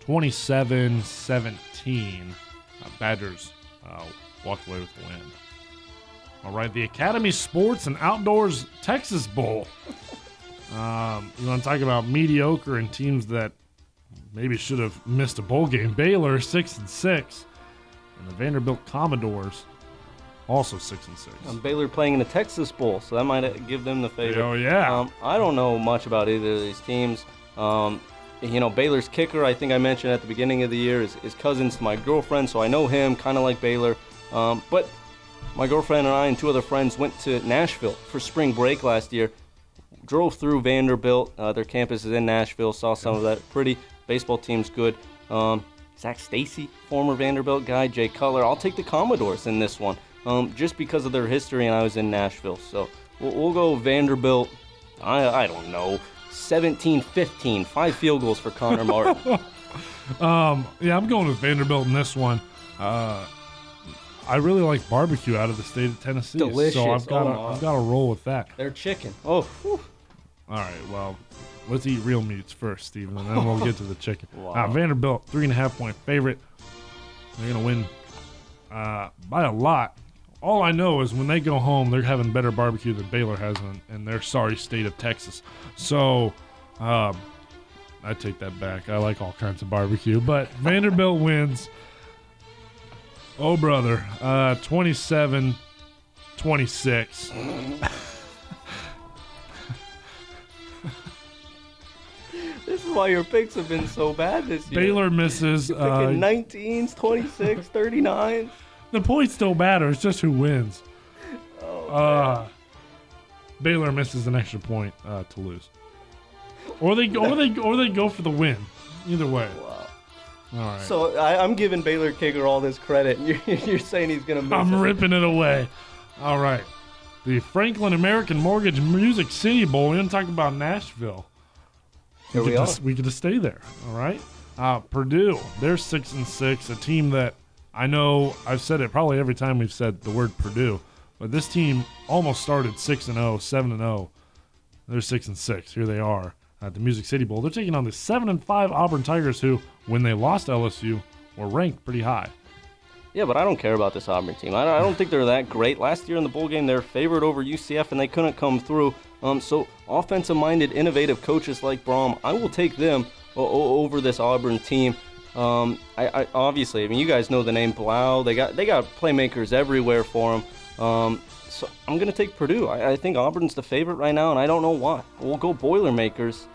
27 17. Uh, Badgers uh, walk away with the win. All right, the Academy Sports and Outdoors Texas Bowl. Um, you want to talk about mediocre and teams that maybe should have missed a bowl game? Baylor six and six, and the Vanderbilt Commodores also six and six. Um, Baylor playing in the Texas Bowl, so that might uh, give them the favor. Oh yeah, Um, I don't know much about either of these teams. Um, you know, Baylor's kicker, I think I mentioned at the beginning of the year, is, is cousins to my girlfriend, so I know him, kind of like Baylor. Um, but my girlfriend and I and two other friends went to Nashville for spring break last year. Drove through Vanderbilt. Uh, their campus is in Nashville. Saw some of that. Pretty baseball team's good. Um, Zac Stacy, former Vanderbilt guy. Jay Cutler. I'll take the Commodores in this one, um, just because of their history. And I was in Nashville, so we'll, we'll go Vanderbilt. I I don't know. 17-15, five field goals for Connor Martin. um, yeah, I'm going with Vanderbilt in this one. Uh, I really like barbecue out of the state of Tennessee, Delicious. so I've got Oh. I've got to roll with that. Their chicken. Oh, whew. All right, well, let's eat real meats first, Stephen, and then we'll get to the chicken. Wow. Uh, Vanderbilt, three and a half point favorite. They're going to win uh, by a lot. All I know is when they go home, they're having better barbecue than Baylor has in, in their sorry state of Texas. So um, I take that back. I like all kinds of barbecue, but Vanderbilt wins. Oh, brother. Uh, 27 26. this is why your picks have been so bad this year. Baylor misses. You're uh, 26, 39. The points don't matter. It's just who wins. Oh, uh, Baylor misses an extra point uh, to lose, or they or they or they go for the win. Either way. Wow. All right. So I, I'm giving Baylor Kicker all this credit, you're, you're saying he's going to miss I'm it. ripping it away. All right. The Franklin American Mortgage Music City Bowl. We're going to talk about Nashville. Here we get are. To, we get to stay there. All right. Uh, Purdue. They're six and six. A team that I know I've said it probably every time we've said the word Purdue, but this team almost started six and 0, 7 and zero. They're six and six. Here they are at the Music City Bowl. They're taking on the seven and five Auburn Tigers, who, when they lost LSU, were ranked pretty high. Yeah, but I don't care about this Auburn team. I don't, I don't think they're that great. Last year in the bowl game, they're favored over UCF, and they couldn't come through. Um, so offensive-minded, innovative coaches like Brohm, I will take them o- over this Auburn team. Um, I, I obviously, I mean, you guys know the name Blough. They got they got playmakers everywhere for them. Um, so I'm gonna take Purdue. I, I think Auburn's the favorite right now, and I don't know why. We'll go Boilermakers.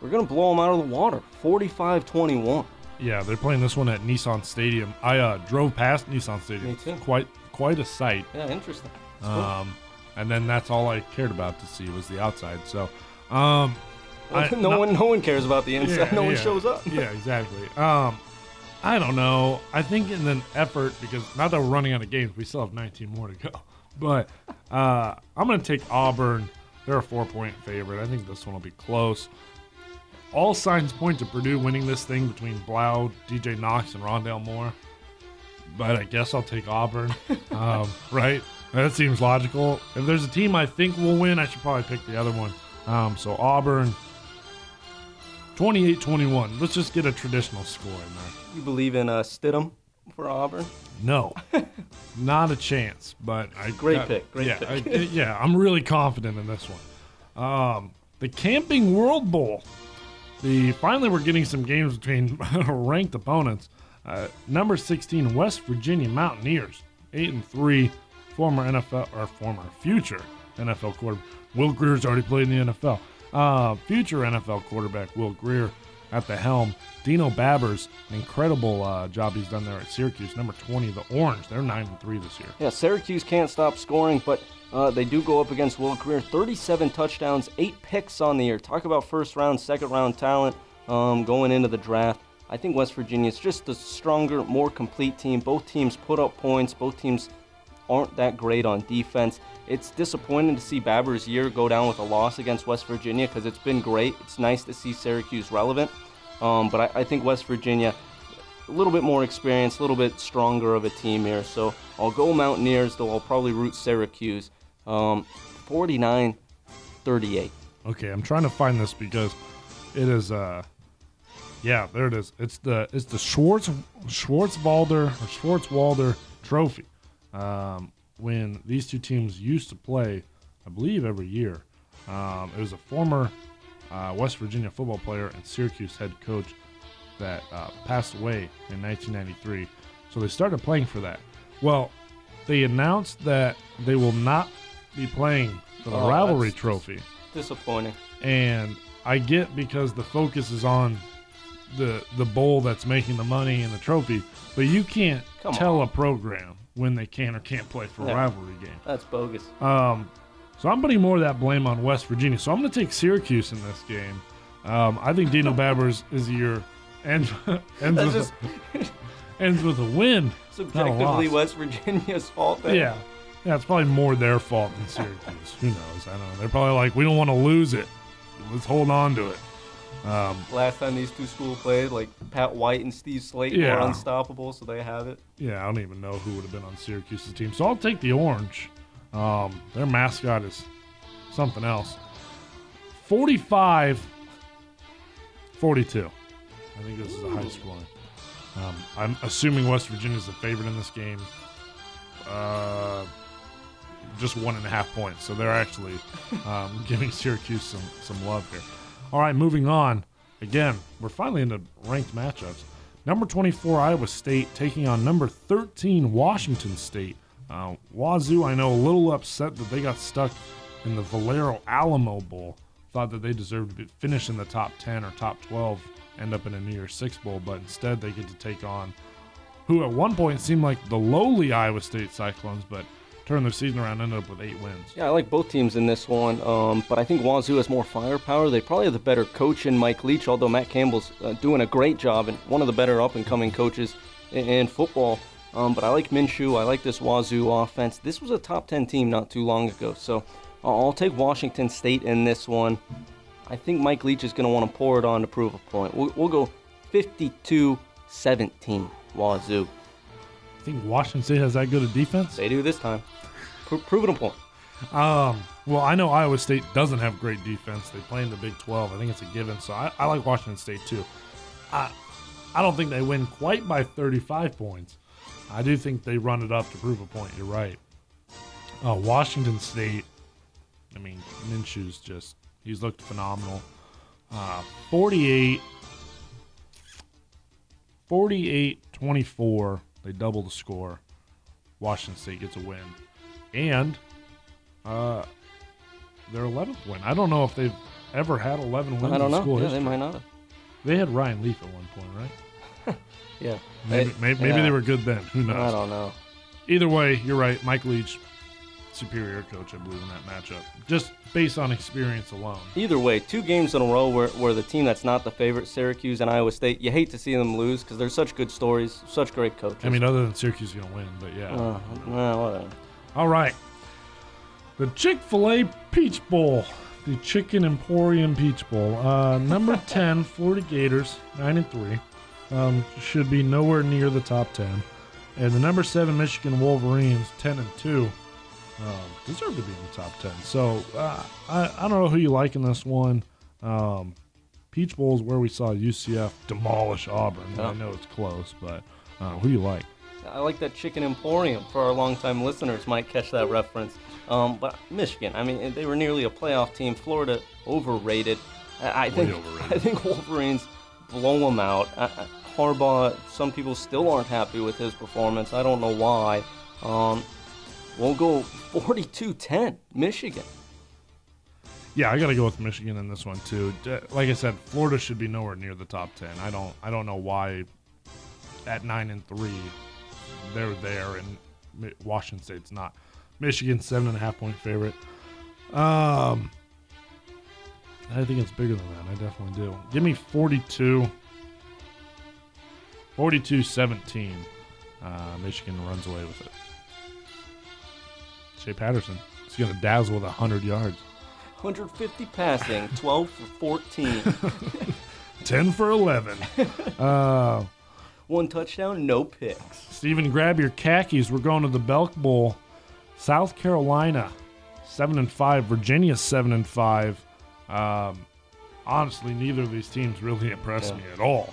We're gonna blow them out of the water, 45-21. Yeah, they're playing this one at Nissan Stadium. I uh, drove past Nissan Stadium. Me too. Quite quite a sight. Yeah, interesting. Cool. Um, and then that's all I cared about to see was the outside. So, um, I- no not- one, no one cares about the inside. Yeah, no one yeah. shows up. yeah, exactly. Um, I don't know. I think in an effort because not that we're running out of games, we still have 19 more to go. But uh, I'm going to take Auburn. They're a four point favorite. I think this one will be close. All signs point to Purdue winning this thing between Blough, DJ Knox, and Rondale Moore. But I guess I'll take Auburn. um, right? That seems logical. If there's a team I think will win, I should probably pick the other one. Um, so Auburn, 28-21. Let's just get a traditional score in there. You believe in uh, Stidham for Auburn? No, not a chance. But I Great got- pick, great yeah, pick. I, yeah, I'm really confident in this one. Um, the Camping World Bowl. The finally we're getting some games between ranked opponents. Uh, number 16 West Virginia Mountaineers, eight and three, former NFL or former future NFL quarterback. Will Grier's already played in the NFL. Uh, future NFL quarterback Will Grier at the helm. Dino Babers, incredible uh, job he's done there at Syracuse. Number 20, the Orange. They're nine and three this year. Yeah, Syracuse can't stop scoring, but uh, they do go up against Will Grier, 37 touchdowns, eight picks on the year. Talk about first round, second round talent um, going into the draft. I think West Virginia is just a stronger, more complete team. Both teams put up points. Both teams aren't that great on defense. It's disappointing to see Babers' year go down with a loss against West Virginia because it's been great. It's nice to see Syracuse relevant. Um, but I, I think West Virginia, a little bit more experience, a little bit stronger of a team here. So I'll go Mountaineers, though I'll probably root Syracuse. Um, 49 38. Okay, I'm trying to find this because it is uh yeah, there it is. It's the it's the Schwartz Schwartzwalder or Schwartzwalder trophy. Um, when these two teams used to play, I believe every year. Um, it was a former uh, West Virginia football player and Syracuse head coach that uh, passed away in 1993. So they started playing for that. Well, they announced that they will not be playing for the Oh, rivalry trophy Disappointing. and I get because the focus is on the the bowl that's making the money and the trophy, but you can't Come tell a program when they can or can't play for a rivalry game. That's bogus. Um, so I'm putting more of that blame on West Virginia. So I'm going to take Syracuse in this game. Um, I think Dino Babers is your ends ends with, just a, ends with a win. subjectively. West Virginia's fault. There. Yeah. Yeah, it's probably more their fault than Syracuse. Who knows? I don't know. They're probably like, we don't want to lose it. Let's hold on to it. Um, Last time these two schools played, like Pat White and Steve Slate Yeah. were unstoppable, so they have it. yeah, I don't even know who would have been on Syracuse's team. So I'll take the Orange. Um, their mascot is something else. 45 42. I think this is a high scoring. Um, I'm assuming West Virginia's the favorite in this game. Uh, just one and a half points. So they're actually um, giving Syracuse some, some love here. All right, moving on. Again, we're finally into ranked matchups. Number 24, Iowa State taking on number 13, Washington State. Uh, Wazoo, I know, a little upset that they got stuck in the Valero Alamo Bowl thought that they deserved to finish in the top 10 or top 12, end up in a New Year's Six Bowl, but instead they get to take on who at one point seemed like the lowly Iowa State Cyclones, but turned their season around, ended up with eight wins. Yeah, I like both teams in this one, um, but I think Wazoo has more firepower. They probably have the better coach in Mike Leach, although Matt Campbell's uh, doing a great job and one of the better up and coming coaches in, in football. Um, but I like Minshew. I like this Wazoo offense. This was a top 10 team not too long ago, so I'll, I'll take Washington State in this one. I think Mike Leach is going to want to pour it on to prove a point. We'll, we'll go 52 17 Wazoo. I think Washington State has that good a defense. They do this time. Pro- proving a point. Um, well, I know Iowa State doesn't have great defense. They play in the Big 12. I think it's a given. So I, I like Washington State too. I, I don't think they win quite by 35 points. I do think they run it up to prove a point. You're right. Uh, Washington State, I mean, Minshew's just, he's looked phenomenal. Uh, 48, 48 24. They double the score. Washington State gets a win. And uh, their 11th win. I don't know if they've ever had 11 wins I don't in know. school Yeah, history. they might not have. They had Ryan Leaf at one point, right? Yeah. Maybe, They- maybe, maybe they were good then. Who knows? I don't know. Either way, you're right. Mike Leach, superior coach, I believe, in that matchup. Just based on experience alone. Either way, two games in a row where, where the team that's not the favorite, Syracuse and Iowa State, you hate to see them lose because they're such good stories, such great coaches. I mean, other than Syracuse is going to win, but yeah. uh, whatever. All right. The Chick fil A Peach Bowl. The Chicken Emporium Peach Bowl. Uh, number 10, Florida Gators, 9 and 3. Um, should be nowhere near the top 10. And the number 7, Michigan Wolverines, 10 and 2. Um, deserve to be in the top 10. So uh, I, I don't know who you like in this one. Um, Peach Bowl is where we saw UCF demolish Auburn. Yeah. I know it's close, but uh, who do you like? I like that Chicken Emporium. For our longtime listeners, might catch that reference. Um, but Michigan, I mean, they were nearly a playoff team. Florida overrated. I, I think overrated. I think Wolverines blow them out. I, I, Harbaugh, some people still aren't happy with his performance. I don't know why. Um, we'll go 42-10, Michigan. Yeah, I got to go with Michigan in this one too. Like I said, Florida should be nowhere near the top ten. I don't, I don't know why. At nine and three, they're there, and Washington State's not. Michigan seven and a half point favorite. Um, I think it's bigger than that. I definitely do. Give me 42. 42-17. Uh, Michigan runs away with it. Shea Patterson He's going to dazzle with 100 yards. 150 passing, 12 for 14. 10 for 11. uh, One touchdown, no picks. Stephen, grab your khakis. We're going to the Belk Bowl. South Carolina, 7 and 5. Virginia, 7 and 5. Um, honestly, neither of these teams really impressed Yeah. me at all.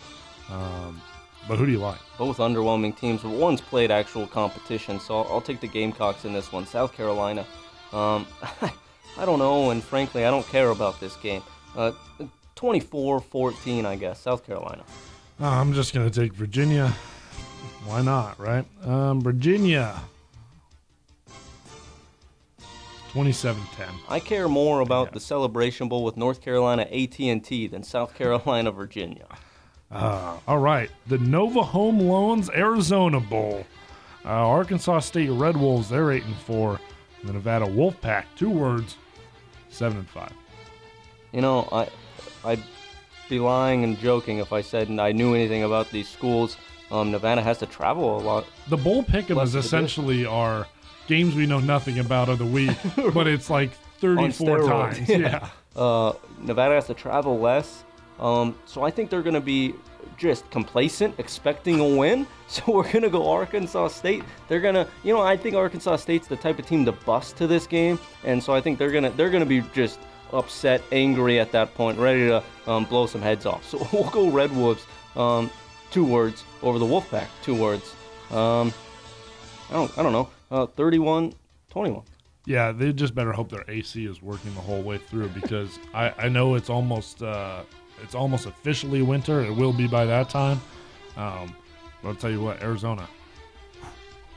Um, but who do you like? both underwhelming teams, but one's played actual competition, so I'll, I'll take the Gamecocks in this one. South Carolina, um, I don't know, and frankly, I don't care about this game. Uh, 24-14, I guess, South Carolina. Uh, I'm just going to take Virginia. Why not, right? Um, Virginia, 27-10. I care more about Yeah. the Celebration Bowl with North Carolina AT&T than South Carolina Virginia. Uh, all right, the Nova Home Loans Arizona Bowl. Uh, Arkansas State Red Wolves, they're eight and four. The Nevada Wolfpack, two words, seven and five. You know, I, I'd be lying and joking if I said I knew anything about these schools. Um, Nevada has to travel a lot. The bowl pick'em is essentially our games we know nothing about of the week, but it's like thirty-four times. yeah. yeah. Uh, Nevada has to travel less. Um, so I think they're going to be just complacent, expecting a win. So we're going to go Arkansas State. They're going to, you know, I think Arkansas State's the type of team to bust to this game, and so I think they're going to they're going to be just upset, angry at that point, ready to um, blow some heads off. So we'll go Red Wolves. Um, two words over the Wolfpack. Two words. Um, I don't I don't know. Uh, 31 21. Yeah, they just better hope their AC is working the whole way through because I, I know it's almost uh, it's almost officially winter. It will be by that time. Um, but I'll tell you what, Arizona,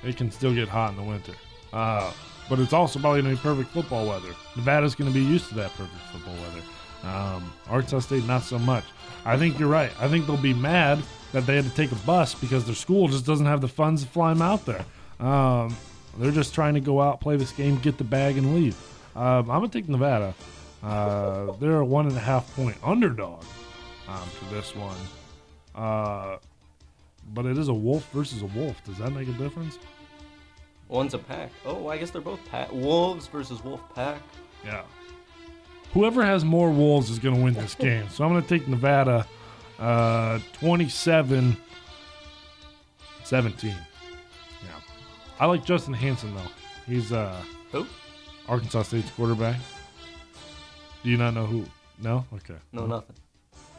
it can still get hot in the winter. Uh, but it's also probably going to be perfect football weather. Nevada's going to be used to that perfect football weather. Um, Arkansas State, not so much. I think you're right. I think they'll be mad that they had to take a bus because their school just doesn't have the funds to fly them out there. Um, they're just trying to go out, play this game, get the bag, and leave. Um, I'm gonna take Nevada. Uh, they're a one and a half point underdog um, for this one. Uh, but it is a wolf versus a wolf. Does that make a difference? One's a pack. Oh, I guess they're both pack. Wolves versus wolf pack. Yeah. Whoever has more wolves is going to win this game. So I'm going to take Nevada uh, 27 17. Yeah. I like Justin Hansen, though. He's uh, Who? Arkansas State's quarterback. Do you not know who? No? Okay. No, nothing.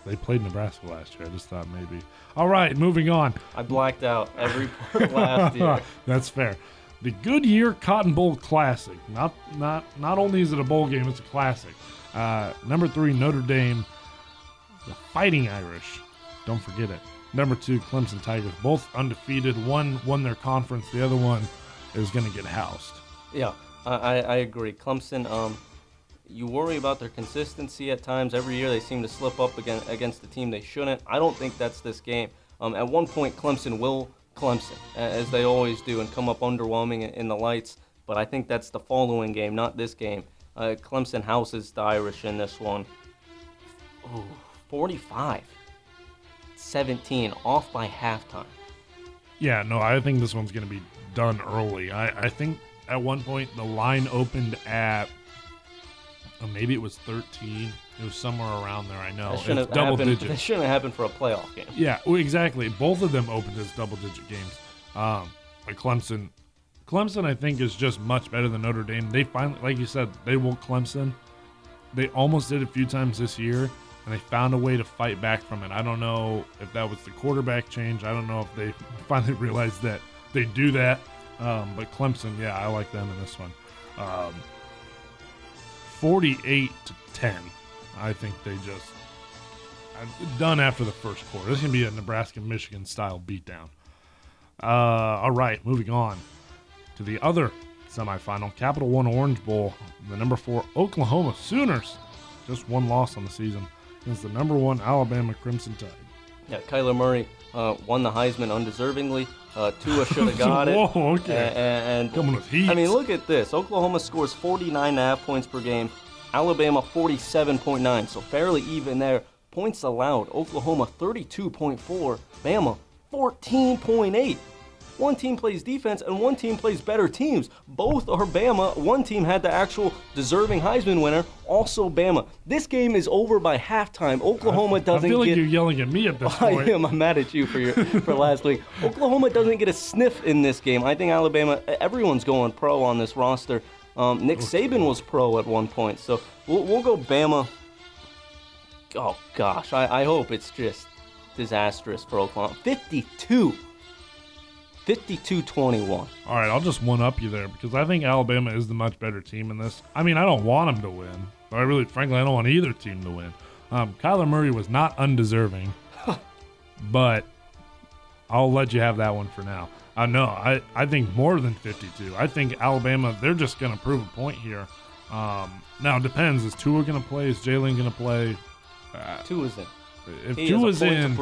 They played Nebraska last year. I just thought maybe. All right, moving on. I blacked out every part last year. That's fair. The Goodyear Cotton Bowl Classic. Not not not only is it a bowl game, it's a classic. Uh, number three, Notre Dame, the Fighting Irish. Don't forget it. Number two, Clemson Tigers, both undefeated. One won their conference. The other one is going to get housed. Yeah, I, I, I agree. Clemson, um, you worry about their consistency at times. Every year they seem to slip up against, against the team they shouldn't. I don't think that's this game. Um, at one point, Clemson will Clemson, as they always do, and come up underwhelming in- in the lights. But I think that's the following game, not this game. Uh, Clemson houses the Irish in this one. Ooh, 45. 17, off by halftime. Yeah, no, I think this one's going to be done early. I, I think at one point the line opened at uh, maybe it was 13. It was somewhere around there. I know. That It's shouldn't, have double happened, that shouldn't have happened for a playoff game. Yeah, well, exactly. Both of them opened as double digit games. Um, like Clemson, Clemson, I think is just much better than Notre Dame. They finally, like you said, they will Clemson. They almost did a few times this year, and they found a way to fight back from it. I don't know if that was the quarterback change. I don't know if they finally realized that they do that. Um, but Clemson, yeah, I like them in this one. Um, 48 to 10. I think they just uh, done after the first quarter. This is gonna be a Nebraska Michigan style beatdown. Uh, all right, moving on to the other semifinal, Capital One Orange Bowl. The number four Oklahoma Sooners, just one loss on the season against the number one Alabama Crimson Tide. Yeah, Kyler Murray uh, won the Heisman undeservingly. Uh, Tua should have got it. Whoa, okay. A- a- And, Coming with heat. I mean, look at this. Oklahoma scores 49 and a half points per game. Alabama 47.9, so fairly even there. Points allowed. Oklahoma 32.4. Bama 14.8. One team plays defense and one team plays better teams. Both are Bama. One team had the actual deserving Heisman winner, also Bama. This game is over by halftime. Oklahoma doesn't I feel like get you're yelling at me at this point. I am. I'm mad at you for your for last week. Oklahoma doesn't get a sniff in this game. I think Alabama. Everyone's going pro on this roster. Um, Nick Saban was pro at one point, so we'll, we'll go Bama. Oh gosh, I, I hope it's just disastrous for Oklahoma. 52. 52-21. All right, I'll just one up you there because I think Alabama is the much better team in this. I mean, I don't want them to win, but I really, frankly, I don't want either team to win. Um, Kyler Murray was not undeserving, but I'll let you have that one for now. Uh, no, I, I think more than 52. I think Alabama, they're just going to prove a point here. Um, now, it depends. Is Tua going to play? Is Jalen going to play? Two is in. If He a Tua's in,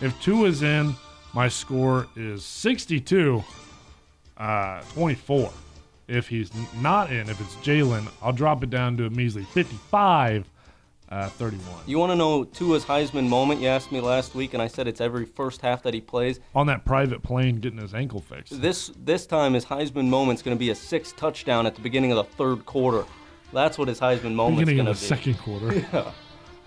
if Tua's in, my score is 62 uh, 24. If he's not in, if it's Jalen, I'll drop it down to a measly 55 uh, 31. You want to know Tua's Heisman moment? You asked me last week, and I said it's every first half that he plays. On that private plane getting his ankle fixed. This this time his Heisman moment's going to be a six touchdown at the beginning of the third quarter. That's what his Heisman moment's Beginning going of to the be. second quarter.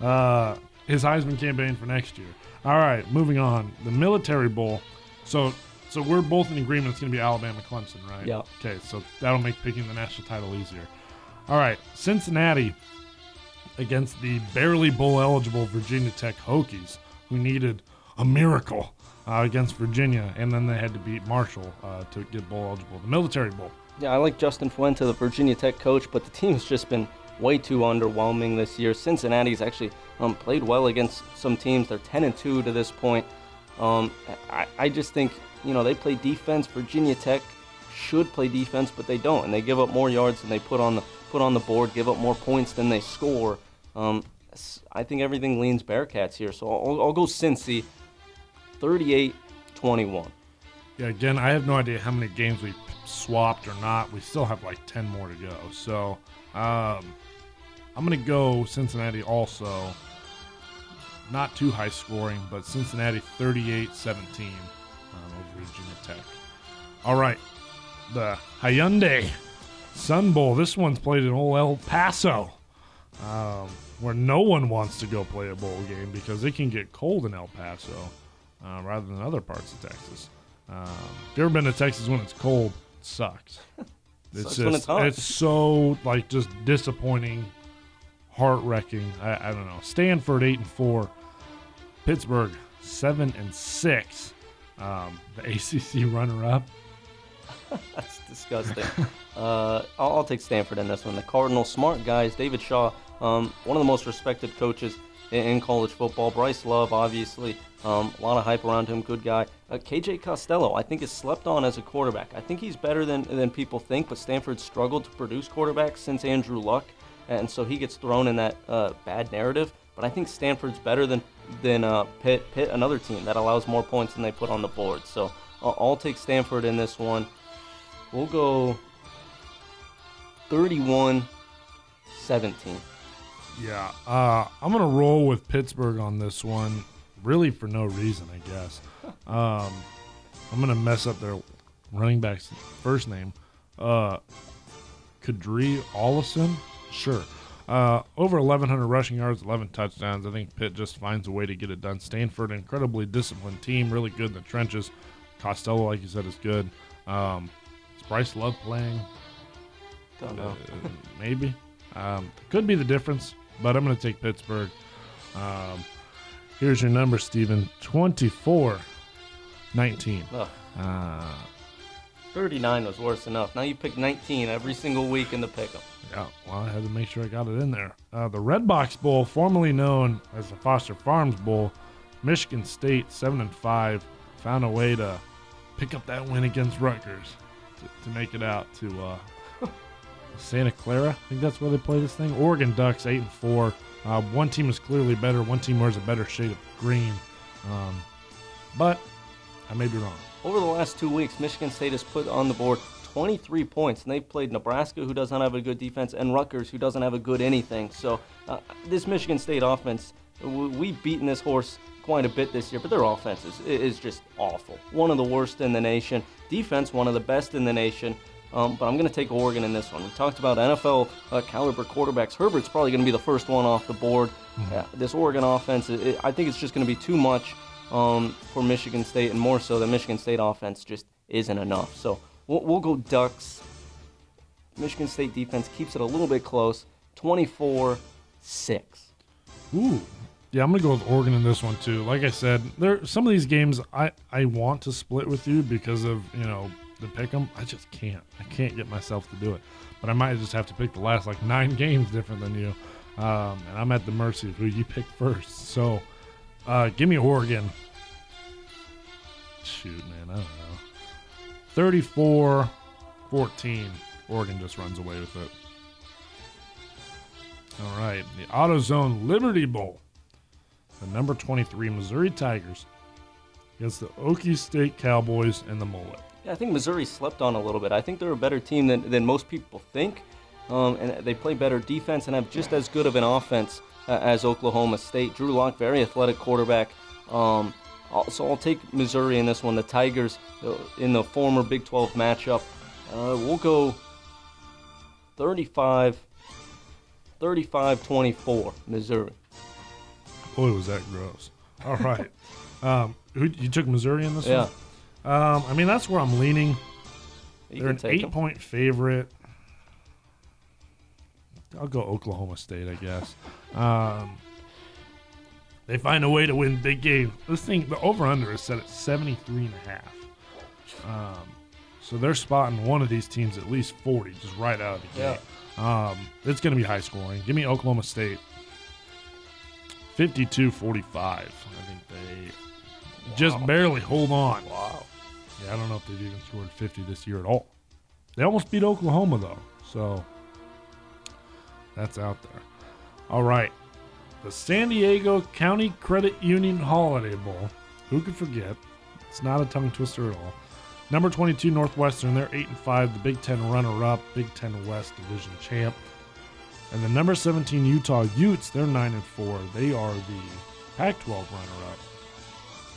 uh, his Heisman campaign for next year. All right, moving on. The Military Bowl. So, so we're both in agreement it's going to be Alabama Clemson, right? Yeah. Okay, so that'll make picking the national title easier. All right, Cincinnati against the barely bowl eligible Virginia Tech Hokies, who needed a miracle uh, against Virginia, and then they had to beat Marshall uh, to get bowl eligible. The Military Bowl. Yeah, I like Justin Fuente, the Virginia Tech coach, but the team's just been way too underwhelming this year. Cincinnati's actually um, played well against some teams. They're 10 and 2 to this point. Um, I, I just think you know they play defense. Virginia Tech should play defense, but they don't, and they give up more yards than they put on the put on the board. Give up more points than they score. Um, I think everything leans Bearcats here. So I'll, I'll go Cincy 38 21. Yeah, again, I have no idea how many games we swapped or not. We still have like 10 more to go. So um, I'm going to go Cincinnati also. Not too high scoring, but Cincinnati 38 17 um, over Virginia Tech. All right, the Hyundai Sun Bowl. This one's played in old El Paso, um, where no one wants to go play a bowl game because it can get cold in El Paso uh, rather than other parts of Texas. Um, if you've ever been to Texas when it's cold, it sucks. It's Sucks just, it's it's so like just disappointing, heart wrecking. I, I don't know. Stanford eight and four, Pittsburgh seven and six. Um, the ACC runner up. That's disgusting. uh, I'll, I'll take Stanford in this one. The Cardinal smart guys. David Shaw, um, one of the most respected coaches in, in college football. Bryce Love, obviously, um, a lot of hype around him. Good guy. Uh, KJ Costello, I think, is slept on as a quarterback. I think he's better than than people think. But Stanford struggled to produce quarterbacks since Andrew Luck, and so he gets thrown in that uh, bad narrative. But I think Stanford's better than than uh, Pitt. Pitt, another team that allows more points than they put on the board. So I'll, I'll take Stanford in this one. We'll go 31 17. Yeah, uh, I'm gonna roll with Pittsburgh on this one, really for no reason, I guess. Um, I'm gonna mess up their running back's first name, uh, Qadree Ollison. Sure, uh, over 1,100 rushing yards, 11 touchdowns. I think Pitt just finds a way to get it done. Stanford, incredibly disciplined team, really good in the trenches. Costello, like you said, is good. Um, is Bryce Love playing? Don't know. Uh, maybe. Um, could be the difference, but I'm going to take Pittsburgh. Um, here's your number, Stephen 24 19. Ugh, Uh, 39 was worse enough. Now you pick 19 every single week in the pick'em. yeah, well, I had to make sure I got it in there. Uh, the Redbox Bowl, formerly known as the Foster Farms Bowl, Michigan State, 7 and 5, found a way to pick up that win against Rutgers to, to make it out to uh, Santa Clara. I think that's where they play this thing. Oregon Ducks, 8 and 4. Uh, one team is clearly better, one team wears a better shade of green. Um, but I may be wrong. Over the last two weeks, Michigan State has put on the board 23 points, and they've played Nebraska, who doesn't have a good defense, and Rutgers, who doesn't have a good anything. So uh, this Michigan State offense, we've beaten this horse quite a bit this year, but their offense is, is just awful. One of the worst in the nation. Defense, one of the best in the nation. Um, but I'm going to take Oregon in this one. We talked about NFL uh, caliber quarterbacks. Herbert's probably going to be the first one off the board. Yeah, this Oregon offense, it- I think it's just going to be too much um, for Michigan State, and more so, the Michigan State offense just isn't enough. So we'll, we'll go Ducks. Michigan State defense keeps it a little bit close, 24 6. Ooh. Yeah, I'm gonna go with Oregon in this one too. Like I said, there some of these games I I want to split with you because of you know the pick 'em. I just can't. I can't get myself to do it. But I might just have to pick the last like nine games different than you, um, and I'm at the mercy of who you pick first. So, uh, give me Oregon. Shoot, man, I don't know. 34 14. Oregon just runs away with it. All right, the AutoZone Liberty Bowl. The number 23 Missouri Tigers against the Okie State Cowboys and the Mullet. Yeah, I think Missouri slept on a little bit. I think they're a better team than, than most people think. Um, and they play better defense and have just as good of an offense uh, as Oklahoma State. Drew Lock, very athletic quarterback. Um, so I'll take Missouri in this one. The Tigers uh, in the former Big 12 matchup. Uh, we'll go 35 35 24, Missouri. Boy, was that gross. All right. um, who, you took Missouri in this Yeah, one? Um, I mean, that's where I'm leaning. you They're an take 'em. eight point favorite. I'll go Oklahoma State, I guess. Um, they find a way to win big games. This thing, the over under is set at 73 and a half. Um, so they're spotting one of these teams at least 40 just right out of the Yeah. gate. Um, it's going to be high scoring. Give me Oklahoma State 52 45. I think they just barely hold on. Wow. Yeah, I don't know if they've even scored 50 this year at all. They almost beat Oklahoma, though. So that's out there. All right. the San Diego County Credit Union Holiday Bowl. Who could forget? It's not a tongue twister at all. Number 22 Northwestern, they're 8 and 5, the Big 10 runner-up, Big 10 West Division champ. And the number 17 Utah Utes, they're 9 and 4. They are the Pac-12 runner-up.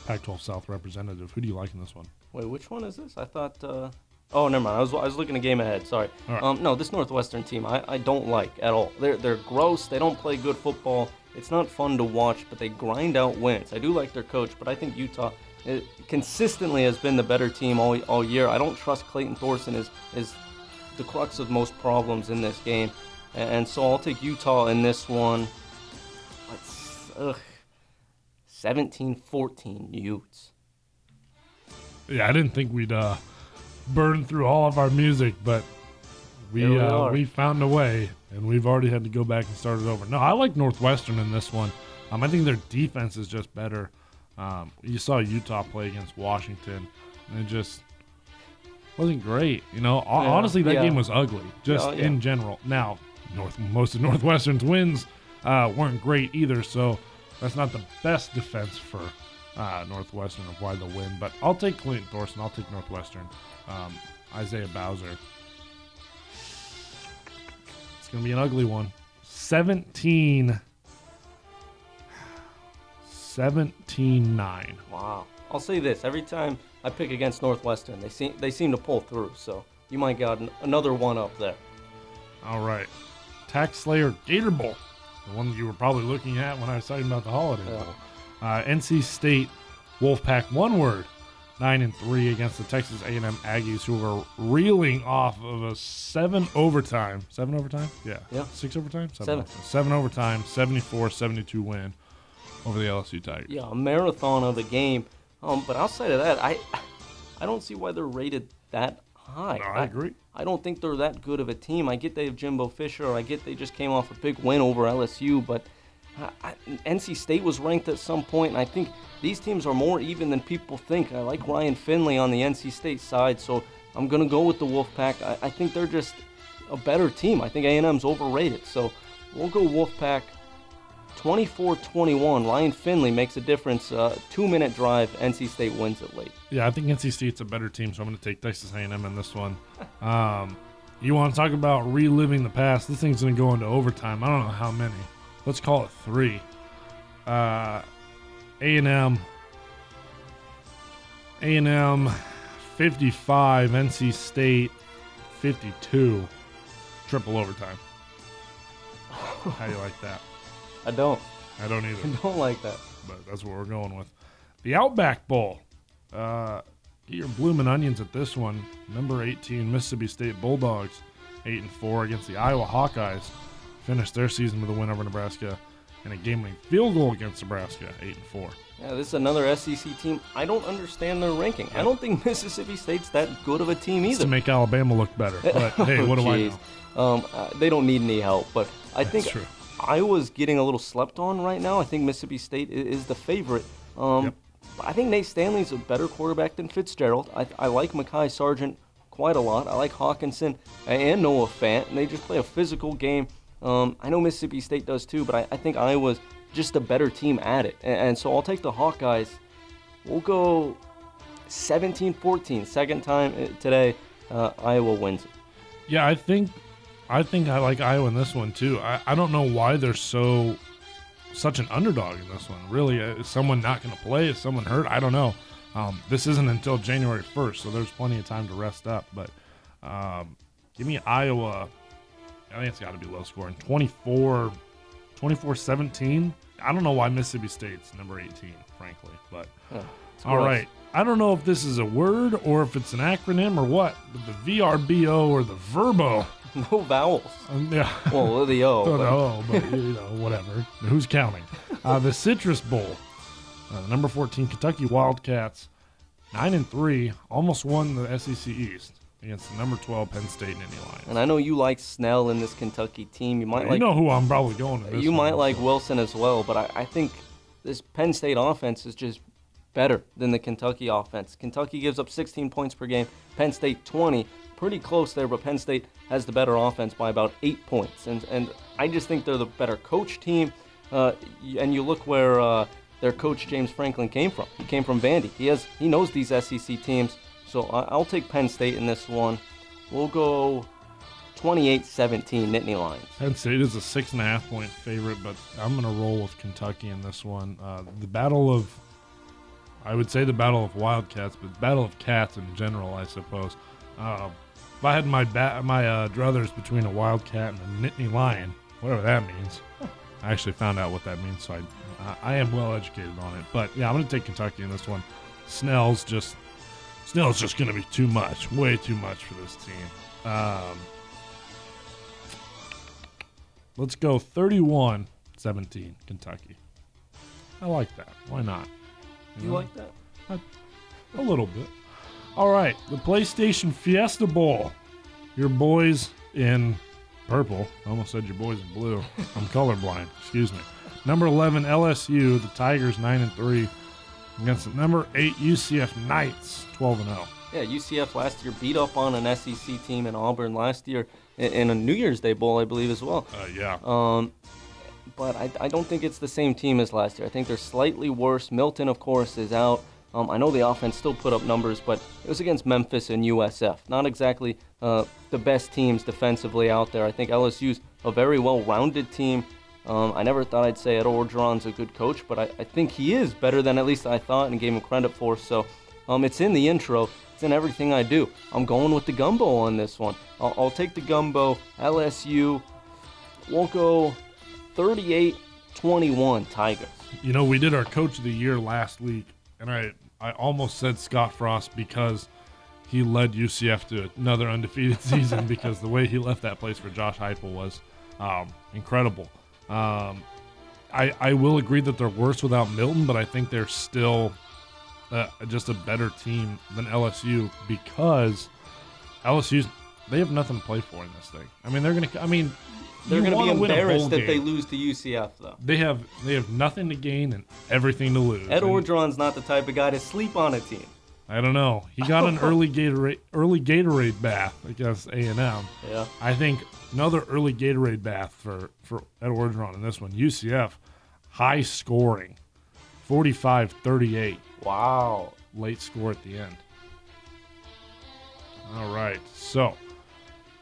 Pac-12 South representative. Who do you like in this one? Wait, which one is this? I thought. Uh, oh, never mind. I was, I was looking a game ahead. Sorry. Right. Um, no, this Northwestern team I, I don't like at all. They're they're gross. They don't play good football. It's not fun to watch, but they grind out wins. I do like their coach, but I think Utah uh consistently has been the better team all, all year. I don't trust Clayton Thorson is is the crux of most problems in this game, and, and so I'll take Utah in this one. Let's, ugh, 17-14 Utes. Yeah, I didn't think we'd uh, burn through all of our music, but we we uh, we found a way, and we've already had to go back and start it over. No, I like Northwestern in this one. Um, I think their defense is just better. Um, you saw Utah play against Washington, and it just wasn't great. You know, Yeah, honestly, that yeah. game was ugly, just Yeah, yeah. in general. Now, North most of Northwestern's wins uh, weren't great either, so that's not the best defense for uh, Northwestern of why the win. But I'll take Clinton Thorson. I'll take Northwestern. Um, Isaiah Bowser. It's gonna be an ugly one. 17 17 9. Wow. I'll say this: every time I pick against Northwestern, they seem they seem to pull through. So you might got an, another one up there. All right. TaxSlayer Gator Bowl. The one that you were probably looking at when I was talking about the Holiday Yeah. Bowl. Uh, NC State Wolfpack one word. 9 and 3 against the Texas A&M Aggies who were reeling off of a 7 overtime. 7 overtime? Yeah. Yeah. 6 overtime? Seven. overtime. 7 overtime, 74-72 win over the LSU Tigers. Yeah, a marathon of a game. Um, but outside of that, I I don't see why they're rated that high. No, I agree. I don't think they're that good of a team. I get they have Jimbo Fisher. I get they just came off a big win over LSU, but I, I, NC State was ranked at some point, and I think these teams are more even than people think. I like Ryan Finley on the NC State side, so I'm gonna go with the Wolfpack. I, I think they're just a better team. I think A&M's overrated, so we'll go Wolfpack. 24-21. Ryan Finley makes a difference. Uh, two-minute drive. NC State wins it late. Yeah, I think NC State's a better team, so I'm going to take Texas A&M in this one. Um, you want to talk about reliving the past? This thing's going to go into overtime. I don't know how many. Let's call it three. Uh, A&M, A&M, 55. NC State, 52. Triple overtime. How do you like that? I don't. I don't either I don't like that. but that's what we're going with. The Outback Bowl. Uh, get your blooming onions at this one. Number 18, Mississippi State Bulldogs, 8 and 4 against the Iowa Hawkeyes. Finished their season with a win over Nebraska and a game-winning field goal against Nebraska, 8 and 4. Yeah, this is another SEC team. I don't understand their ranking. I don't think Mississippi State's that good of a team It's to make Alabama look better. But hey, what do I know? Um, uh, they don't need any help, but I think true. was getting a little slept on right now. I think Mississippi State i- is the favorite. Um, Yep. I think Nate Stanley's a better quarterback than Fitzgerald. I, I like Mekhi Sargent quite a lot. I like Hockenson and Noah Fant, and they just play a physical game. Um, I know Mississippi State does too, but I, I think Iowa's just a better team at it. And, and so I'll take the Hawkeyes. We'll go 17-14. Second time uh, today, uh, Iowa wins it. Yeah, I think I think I like Iowa in this one too. I, I don't know why they're so such an underdog in this one. Really, Uh, is someone not going to play? Is someone hurt? I don't know. Um, this isn't until January first, so there's plenty of time to rest up. But um, give me Iowa. I think it's got to be low scoring. 24, 24-17. I don't know why Mississippi State's number 18, frankly, but It's all gross. right. I don't know if this is a word or if it's an acronym or what, but the VRBO or the Verbo. No vowels. Um, yeah. Well, the O. but- know, but you know, whatever. Who's counting? Uh, the Citrus Bowl. Uh, number 14 Kentucky Wildcats, 9 and 3, almost won the SEC East against the number 12 Penn State Nittany Lions. And I know you like Snell in this Kentucky team. You might you like know who I'm probably going to. You might like so. Wilson as well, but I, I think this Penn State offense is just better than the Kentucky offense. Kentucky gives up 16 points per game. Penn State 20. Pretty close there, but Penn State has the better offense by about eight points. And and I just think they're the better coach team. Uh, and you look where uh, their coach James Franklin came from. He came from Vandy. He has he knows these SEC teams. So I'll take Penn State in this one. We'll go 28-17 Nittany Lions. Penn State is a six and a half point favorite, but I'm going to roll with Kentucky in this one. Uh, the battle of, I would say the battle of Wildcats, but battle of cats in general, I suppose. Uh, if I had my ba- my uh, druthers between a Wildcat and a Nittany Lion, whatever that means, I actually found out what that means, so I, I am well educated on it. But yeah, I'm going to take Kentucky in this one. Snell's just, Snell's just going to be too much, way too much for this team. Um, Let's go 31 17 Kentucky. I like that. Why not? You know? like that? A little bit. All right, the PlayStation Fiesta Bowl. Your boys in purple. I almost said your boys in blue. I'm colorblind. Excuse me. Number 11 LSU, the Tigers 9 and 3 against the number 8 UCF Knights 12 and oh. 0. Yeah, UCF last year beat up on an SEC team in Auburn last year in, a New Year's Day bowl, I believe, as well. Uh, yeah. Um, but I, I don't think it's the same team as last year. I think they're slightly worse. Milton, of course, is out. Um, I know the offense still put up numbers, but it was against Memphis and USF. Not exactly uh, the best teams defensively out there. I think LSU's a very well-rounded team. Um, I never thought I'd say Ed Orgeron's a good coach, but I, I think he is better than at least I thought and gave him credit for. So um, it's in the intro. It's in everything I do. I'm going with the gumbo on this one. I'll, I'll take the gumbo. LSU. We'll go 38 21 Tigers. You know, we did our coach of the year last week, and I, I almost said Scott Frost because he led UCF to another undefeated season because the way he left that place for Josh Heupel was um, incredible. Um, I, I will agree that they're worse without Milton, but I think they're still uh, just a better team than LSU because LSU's they have nothing to play for in this thing. I mean, they're gonna. I mean, They're going to be win a bowl embarrassed that they lose to UCF, though. They have they have nothing to gain and everything to lose. Ed And not the type of guy to sleep on a team. I don't know. He got an early Gatorade early Gatorade bath against A and M. Yeah. I think another early Gatorade bath for for Ed Orgeron in this one. UCF, high scoring, 45-38, Wow. late score at the end. All right, so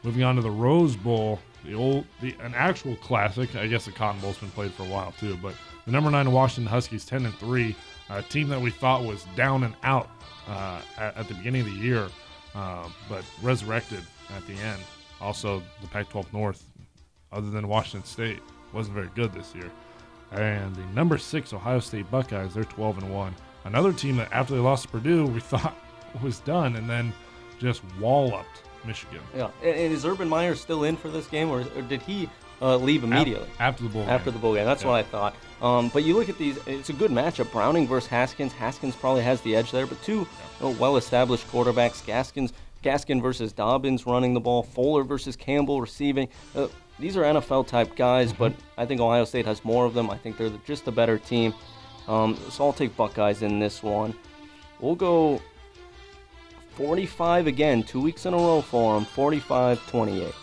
moving on to the Rose Bowl, the old the an actual classic. I guess the Cotton Bowl's been played for a while too, but the number nine Washington Huskies, ten and three, a team that we thought was down and out uh, at, at the beginning of the year, uh, but resurrected at the end. Also, the Pac-12 North, other than Washington State, wasn't very good this year. And the number six Ohio State Buckeyes, they're 12 and one. Another team that after they lost to Purdue, we thought was done, and then just walloped Michigan Yeah. And, and is Urban Meyer still in for this game, or, or did he uh, leave immediately? after the bowl. After game. the bowl game. That's Yeah. what I thought. Um, but you look at these, it's a good matchup. Browning versus Haskins. Haskins probably has the edge there, but two well established quarterbacks. Gaskins, Gaskin versus Dobbins running the ball. Fuller versus Campbell receiving. Uh, these are NFL type guys, Mm-hmm. but I think Ohio State has more of them. I think they're the, just a better team. Um, so I'll take Buckeyes in this one. We'll go 45 again, two weeks in a row for them. 45 28.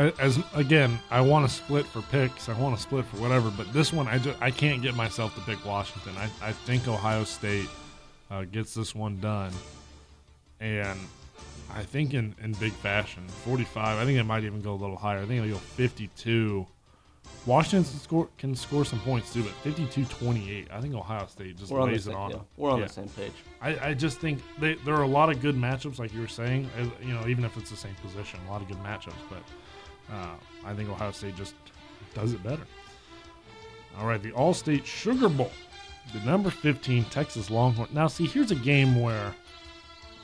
I, as again, I want to split for picks. I want to split for whatever, but this one, I just I can't get myself to pick Washington. I, I think Ohio State uh, gets this one done, and I think in, in big fashion, 45. I think it might even go a little higher. I think it'll go 52. Washington can score can score some points too, but 52-28. I think Ohio State just We're on, lays same, it on yeah, we're on Yeah. the same page. I, I just think they, there are a lot of good matchups, like you were saying. You know, even if it's the same position, a lot of good matchups. But uh, I think Ohio State just does it better. All right, the Allstate Sugar Bowl, the number 15 Texas Longhorn. Now, see, here's a game where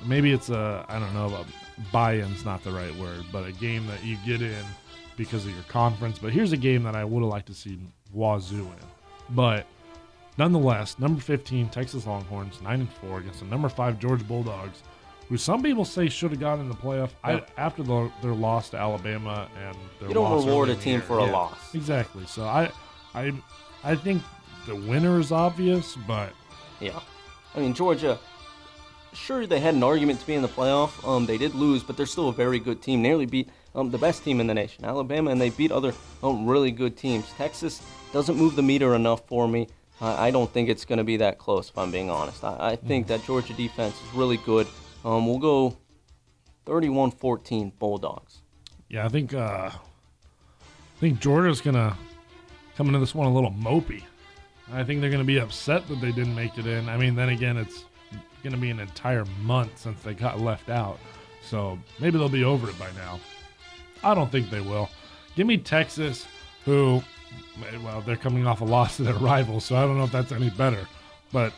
maybe it's a I don't know, a buy-in's not the right word, but a game that you get in because of your conference. But here's a game that I would have liked to see Wazoo in, but nonetheless, number 15 Texas Longhorns, nine and four against the number five George Bulldogs, who some people say should have gotten in the playoff I, after the, their loss to Alabama and their You don't reward a team for a loss. Exactly. So I, I, I think the winner is obvious, but Yeah. I mean, Georgia, sure, they had an argument to be in the playoff. Um, they did lose, but they're still a very good team. Nearly beat um, the best team in the nation, Alabama, and they beat other um, really good teams. Texas doesn't move the meter enough for me. I, I don't think it's going to be that close, if I'm being honest. I, I think that Georgia defense is really good. Um, we'll go 31-14 Bulldogs. Yeah, I think uh, I think Georgia's gonna come into this one a little mopey. I think they're gonna be upset that they didn't make it in. I mean, then again, it's gonna be an entire month since they got left out, so maybe they'll be over it by now. I don't think they will. Give me Texas, who, well, they're coming off a loss to their rivals, so I don't know if that's any better. But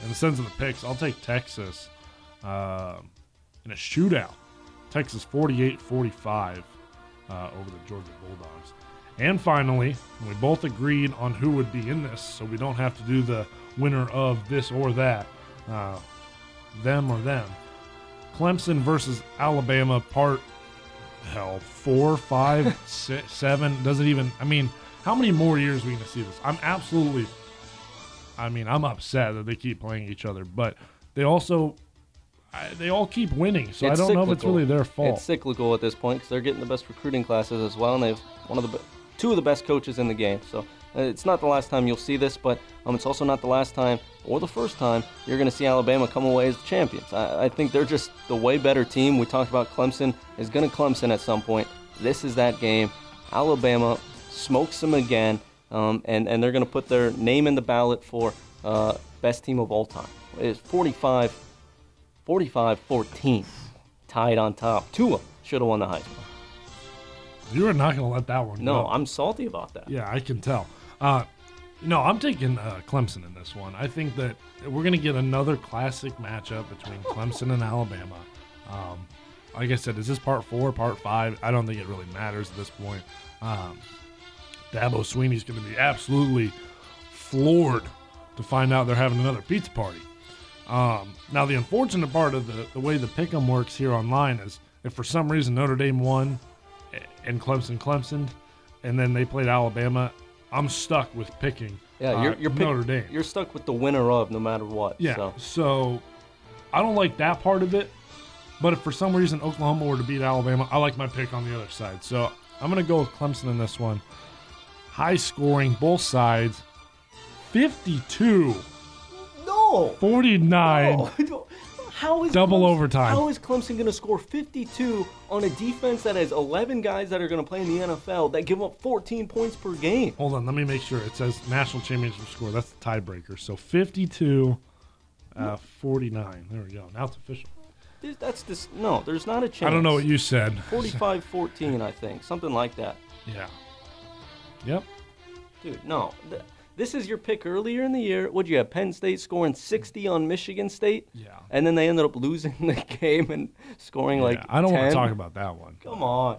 in the sense of the picks, I'll take Texas uh, in a shootout. Texas 48 45 uh, over the Georgia Bulldogs. And finally, we both agreed on who would be in this, so we don't have to do the winner of this or that, uh, them or them. Clemson versus Alabama, part hell four, five, six, seven. Doesn't even. I mean, how many more years are we going to see this? I'm absolutely. I mean, I'm upset that they keep playing each other, but they also I, they all keep winning, so It's I don't know if it's really their fault. It's cyclical at this point because they're getting the best recruiting classes as well, and they have one of the two of the best coaches in the game. So uh, it's not the last time you'll see this, but um, it's also not the last time or the first time you're going to see Alabama come away as the champions. I, I think they're just the way better team. We talked about Clemson is going to Clemson at some point. This is that game. Alabama smokes them again, um, and and they're going to put their name in the ballot for uh, best team of all time. It's 45 45 14. Tied on top. Tua should have won the Heisman. you are not going to let that one No, go. I'm salty about that. Yeah, I can tell. Uh, no, I'm taking uh, Clemson in this one. I think that we're going to get another classic matchup between Clemson and Alabama. Um, like I said, is this part four, part five? I don't think it really matters at this point. Um, Dabo Swinney's going to be absolutely floored to find out they're having another pizza party. Um, now, the unfortunate part of the, the way the pick'em works here online is if for some reason Notre Dame won and Clemson Clemson, and then they played Alabama, I'm stuck with picking Yeah, uh, you're you're pick- Notre Dame. You're stuck with the winner of no matter what. yeah, So. so I don't like that part of it. But if for some reason Oklahoma were to beat Alabama, I like my pick on the other side. So I'm going to go with Clemson in this one. High scoring, both sides. 52 No. 49. No. How is Double Clemson- overtime. How is Clemson going to score 52 on a defense that has 11 guys that are going to play in the NFL that give up 14 points per game? Hold on, let me make sure. It says national championship score. That's the tiebreaker. So 52 uh, 49. There we go. Now it's official. That's this. No, there's not a chance. I don't know what you said. 45-14, I think, something like that. Yeah. Yep. Dude, no. Th- this is your pick earlier in the year. Would you have Penn State scoring 60 on Michigan State? Yeah. And then they ended up losing the game and scoring like Yeah, I don't want to talk about that one. Come on.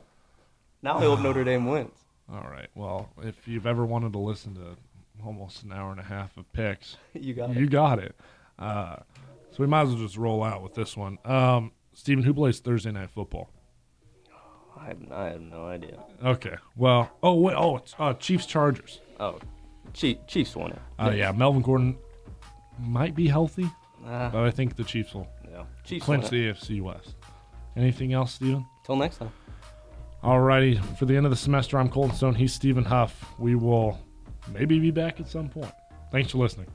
Now I hope Notre Dame wins. All right. Well, if you've ever wanted to listen to almost an hour and a half of picks, You got you it. You got it. Uh, so we might as well just roll out with this one. Um, Stephen, who plays Thursday night football? I have, I have no idea. Okay. Well, oh wait, oh, it's uh, Chiefs Chargers. Oh, Chief, Chiefs won it. Uh, yeah, Melvin Gordon might be healthy, Ah, but I think the Chiefs will yeah. Chiefs clinch the AFC West. Anything else, Stephen? Till next time. Alrighty, for the end of the semester, I'm Colton Stone. He's Stephen Huff. We will maybe be back at some point. Thanks for listening.